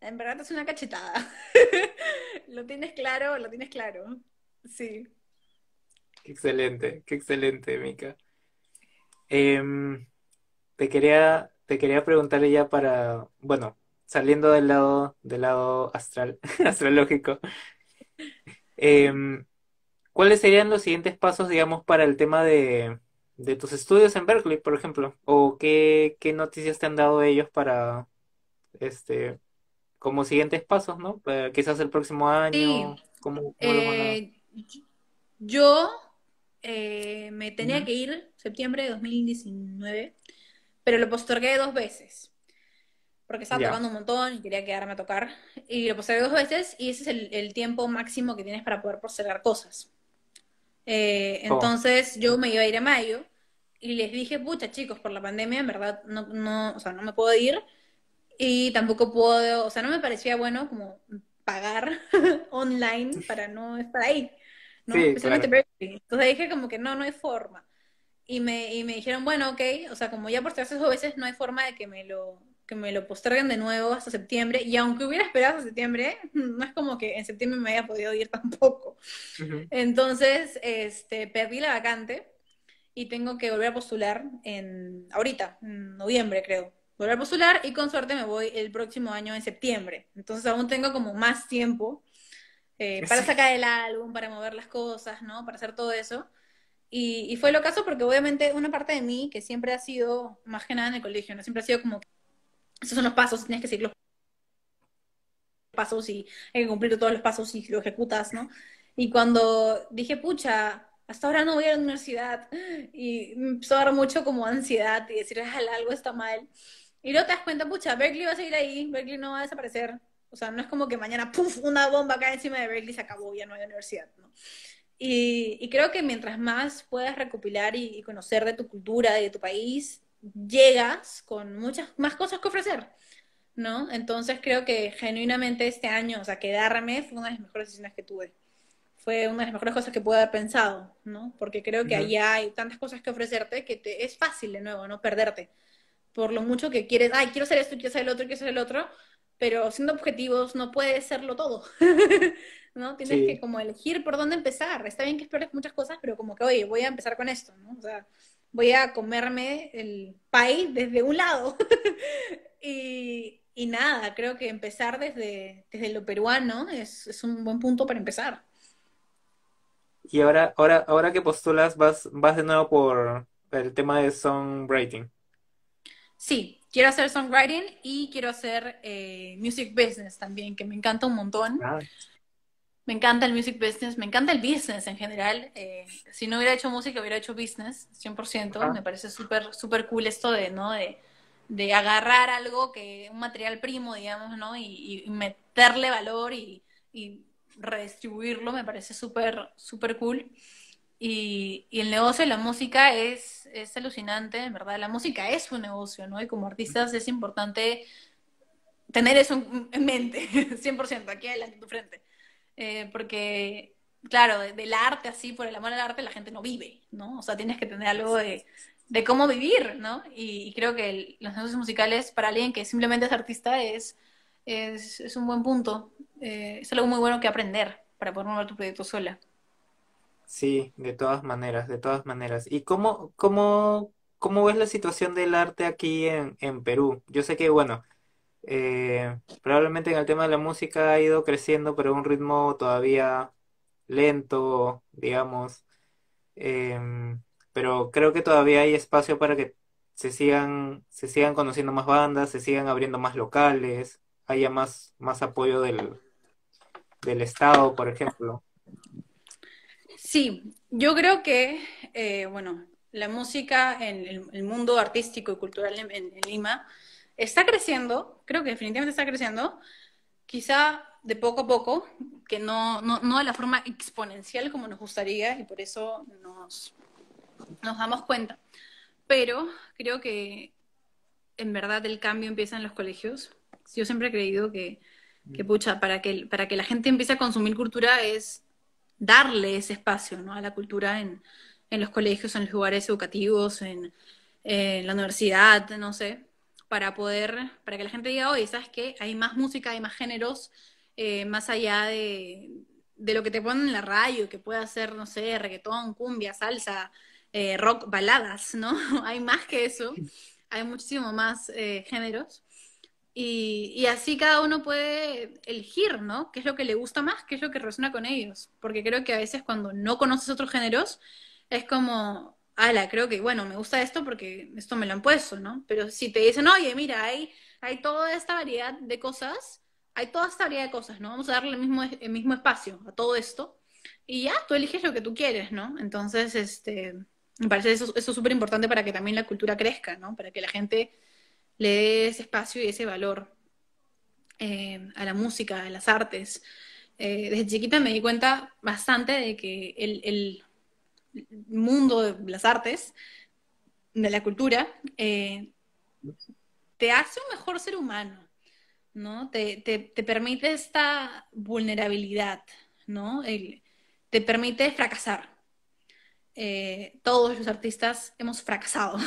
En verdad es una cachetada. *laughs* lo tienes claro, lo tienes claro. Sí.
Qué excelente, qué excelente, Mika. Em, te quería, te quería preguntar ya para, bueno, saliendo del lado, del lado astral, *laughs* astrológico, em, ¿cuáles serían los siguientes pasos, digamos, para el tema de, de tus estudios en Berkeley, por ejemplo? ¿O qué, qué noticias te han dado ellos para, este, como siguientes pasos, ¿no? quizás el próximo año, ¿cómo,
eh, Yo eh, me tenía que ir septiembre de 2019, pero lo postergué dos veces. Porque estaba tocando un montón y quería quedarme a tocar. Y lo postergué dos veces y ese es el, tiempo máximo que tienes para poder postergar cosas. Eh, oh. entonces yo me iba a ir a mayo y les dije, pucha chicos, por la pandemia en verdad no, no, o sea, no me puedo ir y tampoco puedo, o sea, no me parecía bueno como pagar *laughs* online para no estar ahí. ¿no? Especialmente Entonces dije como que no, no hay forma. Y me, y me dijeron, bueno, ok, o sea, como ya por terceras veces no hay forma de que me lo que me lo posterguen de nuevo hasta septiembre, y aunque hubiera esperado hasta septiembre, *laughs* no es como que en septiembre me haya podido ir tampoco. Entonces, este, perdí la vacante y tengo que volver a postular en, ahorita, en noviembre creo. Volver a postular y con suerte me voy el próximo año en septiembre. Entonces aún tengo como más tiempo eh, para sacar el álbum, para mover las cosas, ¿no? Para hacer todo eso. Y, y fue lo caso porque obviamente una parte de mí que siempre ha sido, más que nada en el colegio, ¿no? Siempre ha sido como, esos son los pasos, tienes que seguir los pasos y hay que cumplir todos los pasos y lo ejecutas, ¿no? Y cuando dije, pucha, hasta ahora no voy a la universidad y me empezó a dar mucho como ansiedad y decir, algo está mal. Y luego te das cuenta, pucha, Berkeley va a seguir ahí, Berkeley no va a desaparecer, o sea, no es como que mañana, ¡puf!, una bomba cae encima de Berkeley y se acabó, ya no hay universidad, ¿no? Y, creo que mientras más puedas recopilar y, conocer de tu cultura y de tu país, llegas con muchas más cosas que ofrecer, ¿no? Entonces creo que genuinamente este año, o sea, quedarme fue una de las mejores decisiones que tuve. Fue una de las mejores cosas que pude haber pensado, ¿no? Porque creo que allá hay tantas cosas que ofrecerte que te, es fácil de nuevo, ¿no? Perderte. Por lo mucho que quieres, ay, quiero hacer esto, quiero hacer el otro, quiero hacer el otro, pero siendo objetivos no puede serlo todo, *laughs* ¿no? Tienes que como elegir por dónde empezar. Está bien que explores muchas cosas, pero como que, oye, voy a empezar con esto, ¿no? O sea, voy a comerme el país desde un lado. *laughs* y, y, nada, creo que empezar desde, desde lo peruano es, es, un buen punto para empezar.
Y ahora, ahora, ahora que postulas, vas, vas de nuevo por el tema de songwriting.
Sí, quiero hacer songwriting y quiero hacer eh, music business también, que me encanta un montón. Me encanta el music business, me encanta el business en general. Eh, si no hubiera hecho música, hubiera hecho business, 100%. Me parece súper súper cool esto de, ¿no? De, de, agarrar algo, que un material primo, digamos, ¿no? Y, y meterle valor y, y redistribuirlo, me parece súper, súper cool. Y, y, el negocio de la música es, es alucinante, en verdad. La música es un negocio, ¿no? Y como artistas es importante tener eso en, mente, *laughs* 100%, aquí adelante, en tu frente. Eh, porque, claro, del arte así, por el amor al arte, la gente no vive, ¿no? O sea, tienes que tener algo de, de cómo vivir, ¿no? Y, creo que los negocios musicales, para alguien que simplemente es artista, es, es, es un buen punto. Eh, es algo muy bueno que aprender para poder mover tu proyecto sola.
Sí, de todas maneras, de todas maneras. ¿Y cómo, cómo, cómo ves la situación del arte aquí en, en Perú? Yo sé que, bueno, Eh, probablemente en el tema de la música ha ido creciendo, pero a un ritmo todavía lento, digamos. Em, pero creo que todavía hay espacio para que se sigan, se sigan conociendo más bandas, se sigan abriendo más locales, haya más, más apoyo del, del Estado, por ejemplo.
Sí, yo creo que, eh, bueno, la música en el, mundo artístico y cultural en, Lima está creciendo, creo que definitivamente está creciendo, quizá de poco a poco, que no, no, no de la forma exponencial como nos gustaría y por eso nos, nos damos cuenta. Pero creo que en verdad el cambio empieza en los colegios. Yo siempre he creído que, que pucha, para que, para que la gente empiece a consumir cultura es darle ese espacio ¿no? a la cultura en, en los colegios, en los lugares educativos, en, en, la universidad, no sé, para poder, para que la gente diga, oye, ¿sabes qué? Hay más música, hay más géneros, eh, más allá de, de, lo que te ponen en la radio, que puede ser, no sé, reggaetón, cumbia, salsa, eh, rock, baladas, ¿no? *laughs* hay más que eso, hay muchísimo más eh, géneros. Y, y, así cada uno puede elegir, ¿no? ¿Qué es lo que le gusta más? ¿Qué es lo que resuena con ellos? Porque creo que a veces cuando no conoces otros géneros, es como, ala, creo que, bueno, me gusta esto porque esto me lo han puesto, ¿no? Pero si te dicen, oye, mira, hay, hay toda esta variedad de cosas, hay toda esta variedad de cosas, ¿no? Vamos a darle el mismo, el mismo espacio a todo esto y ya, tú eliges lo que tú quieres, ¿no? Entonces, este, me parece eso es súper importante para que también la cultura crezca, ¿no? Para que la gente le dé ese espacio y ese valor eh, a la música, a las artes. Eh, desde chiquita me di cuenta bastante de que el, el, mundo de las artes, de la cultura, eh, te hace un mejor ser humano, ¿no? Te, te, te permite esta vulnerabilidad, ¿no? te permite fracasar. Eh, todos los artistas hemos fracasado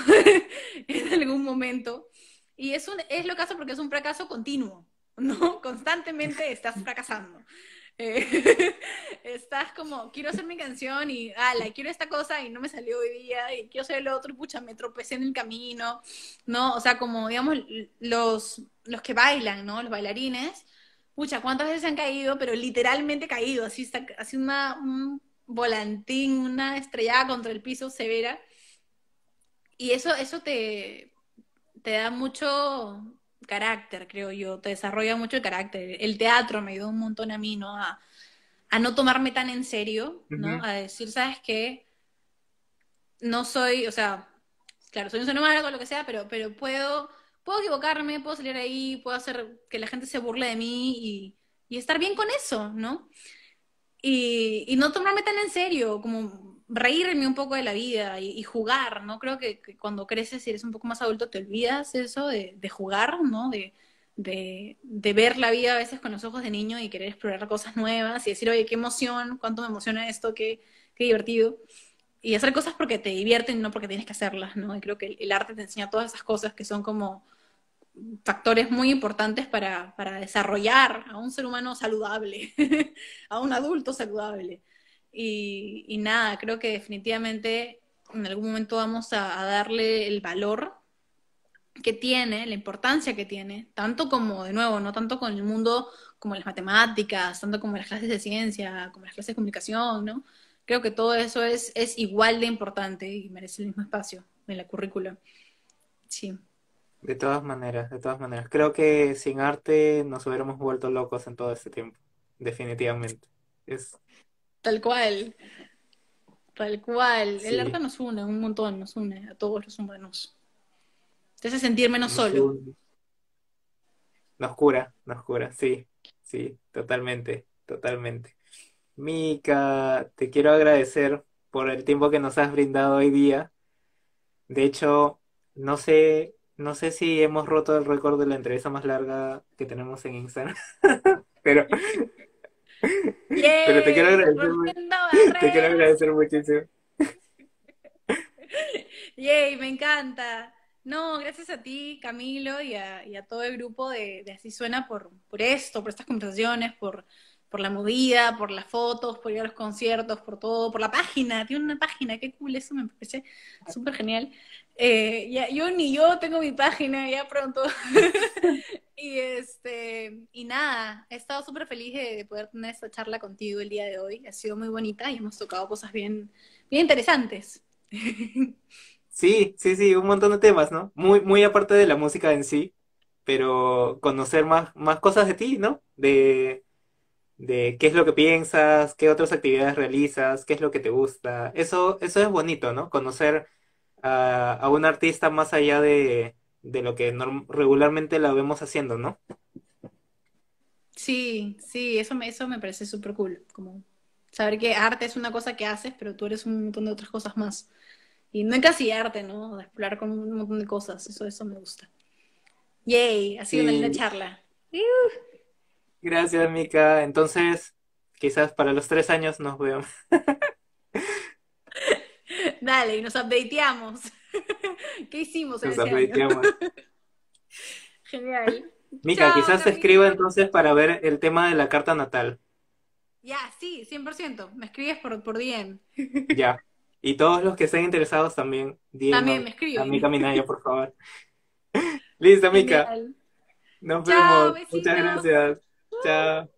*laughs* en algún momento. Y es, un, es lo caso porque es un fracaso continuo, ¿no? Constantemente estás fracasando. Eh, *laughs* estás como, quiero hacer mi canción y, ah, la quiero esta cosa y no me salió hoy día y quiero hacer lo otro y pucha, me tropecé en el camino, ¿no? O sea, como, digamos, los, los que bailan, ¿no? Los bailarines, pucha, ¿cuántas veces han caído? Pero literalmente caído, así, está, así una, un volantín, una estrellada contra el piso severa. Y eso, eso te, te da mucho, carácter, creo yo, te desarrolla mucho el carácter. El teatro me ayudó un montón a mí, ¿no? A, no tomarme tan en serio, ¿no? A decir, ¿sabes qué? No soy, o sea, claro, soy un ser o lo que sea, pero, pero puedo, puedo equivocarme, puedo salir ahí, puedo hacer que la gente se burle de mí y, y estar bien con eso, ¿no? Y, y no tomarme tan en serio, como reírme un poco de la vida y, jugar, ¿no? Creo que, cuando creces y eres un poco más adulto te olvidas eso de, jugar, ¿no? De, ver la vida a veces con los ojos de niño y querer explorar cosas nuevas y decir, oye, qué emoción, cuánto me emociona esto, qué, qué divertido. Y hacer cosas porque te divierten, no porque tienes que hacerlas, ¿no? Y creo que el, arte te enseña todas esas cosas que son como factores muy importantes para, para desarrollar a un ser humano saludable, *laughs* a un adulto saludable. Y, nada, creo que definitivamente en algún momento vamos a, darle el valor que tiene, la importancia que tiene, tanto como, de nuevo, no tanto con el mundo como las matemáticas, tanto como las clases de ciencia, como las clases de comunicación, ¿no? Creo que todo eso es, es igual de importante y merece el mismo espacio en la currícula. Sí.
De todas maneras, de todas maneras. Creo que sin arte nos hubiéramos vuelto locos en todo este tiempo, definitivamente. Es,
Tal cual. Tal cual. El arte nos une un montón, nos une a todos los humanos. Te hace sentir menos solo.
Nos cura, nos cura, sí, sí, totalmente, totalmente. Mika, te quiero agradecer por el tiempo que nos has brindado hoy día. De hecho, no sé, no sé si hemos roto el récord de la entrevista más larga que tenemos en Instagram, *laughs* pero pero te quiero agradecer, te quiero agradecer muchísimo.
Yay, me encanta. No, gracias a ti, Camilo, y a, todo el grupo de, Así Suena por, por esto, por estas conversaciones, por por la movida, por las fotos, por ir a los conciertos, por todo, por la página. Tiene una página, qué cool, eso me parece súper genial. Eh, ya, yo ni yo tengo mi página, ya pronto. *laughs* y este, y nada, he estado súper feliz de, poder tener esta charla contigo el día de hoy. Ha sido muy bonita y hemos tocado cosas bien, bien interesantes. *laughs*
Sí, sí, sí, un montón de temas, ¿no? Muy, muy aparte de la música en sí, pero conocer más, más cosas de ti, ¿no? De, de qué es lo que piensas, qué otras actividades realizas, qué es lo que te gusta. Eso, eso es bonito, ¿no? Conocer a, a un artista más allá de, de lo que regularmente la vemos haciendo, ¿no?
Sí, sí, eso me, eso me parece súper cool, como saber que arte es una cosa que haces, pero tú eres un montón de otras cosas más. Y no encasillarte, ¿no? De explorar con un montón de cosas, eso, eso me gusta. Yay, ha sido una linda charla.
Gracias, Mika. Entonces, quizás para los tres años nos vemos. *laughs* *laughs*
Dale, y nos updateamos. *laughs* ¿Qué hicimos en nos updateamos. *laughs* Genial.
Mika, quizás te escriba entonces para ver el tema de la carta natal.
Ya, sí, 100%. Me escribes por, por DM.
Ya. Y todos los que estén interesados también,
también me escriben.
A Minaya, por favor. Listo, Mika. Nos vemos. Muchas gracias. Chao.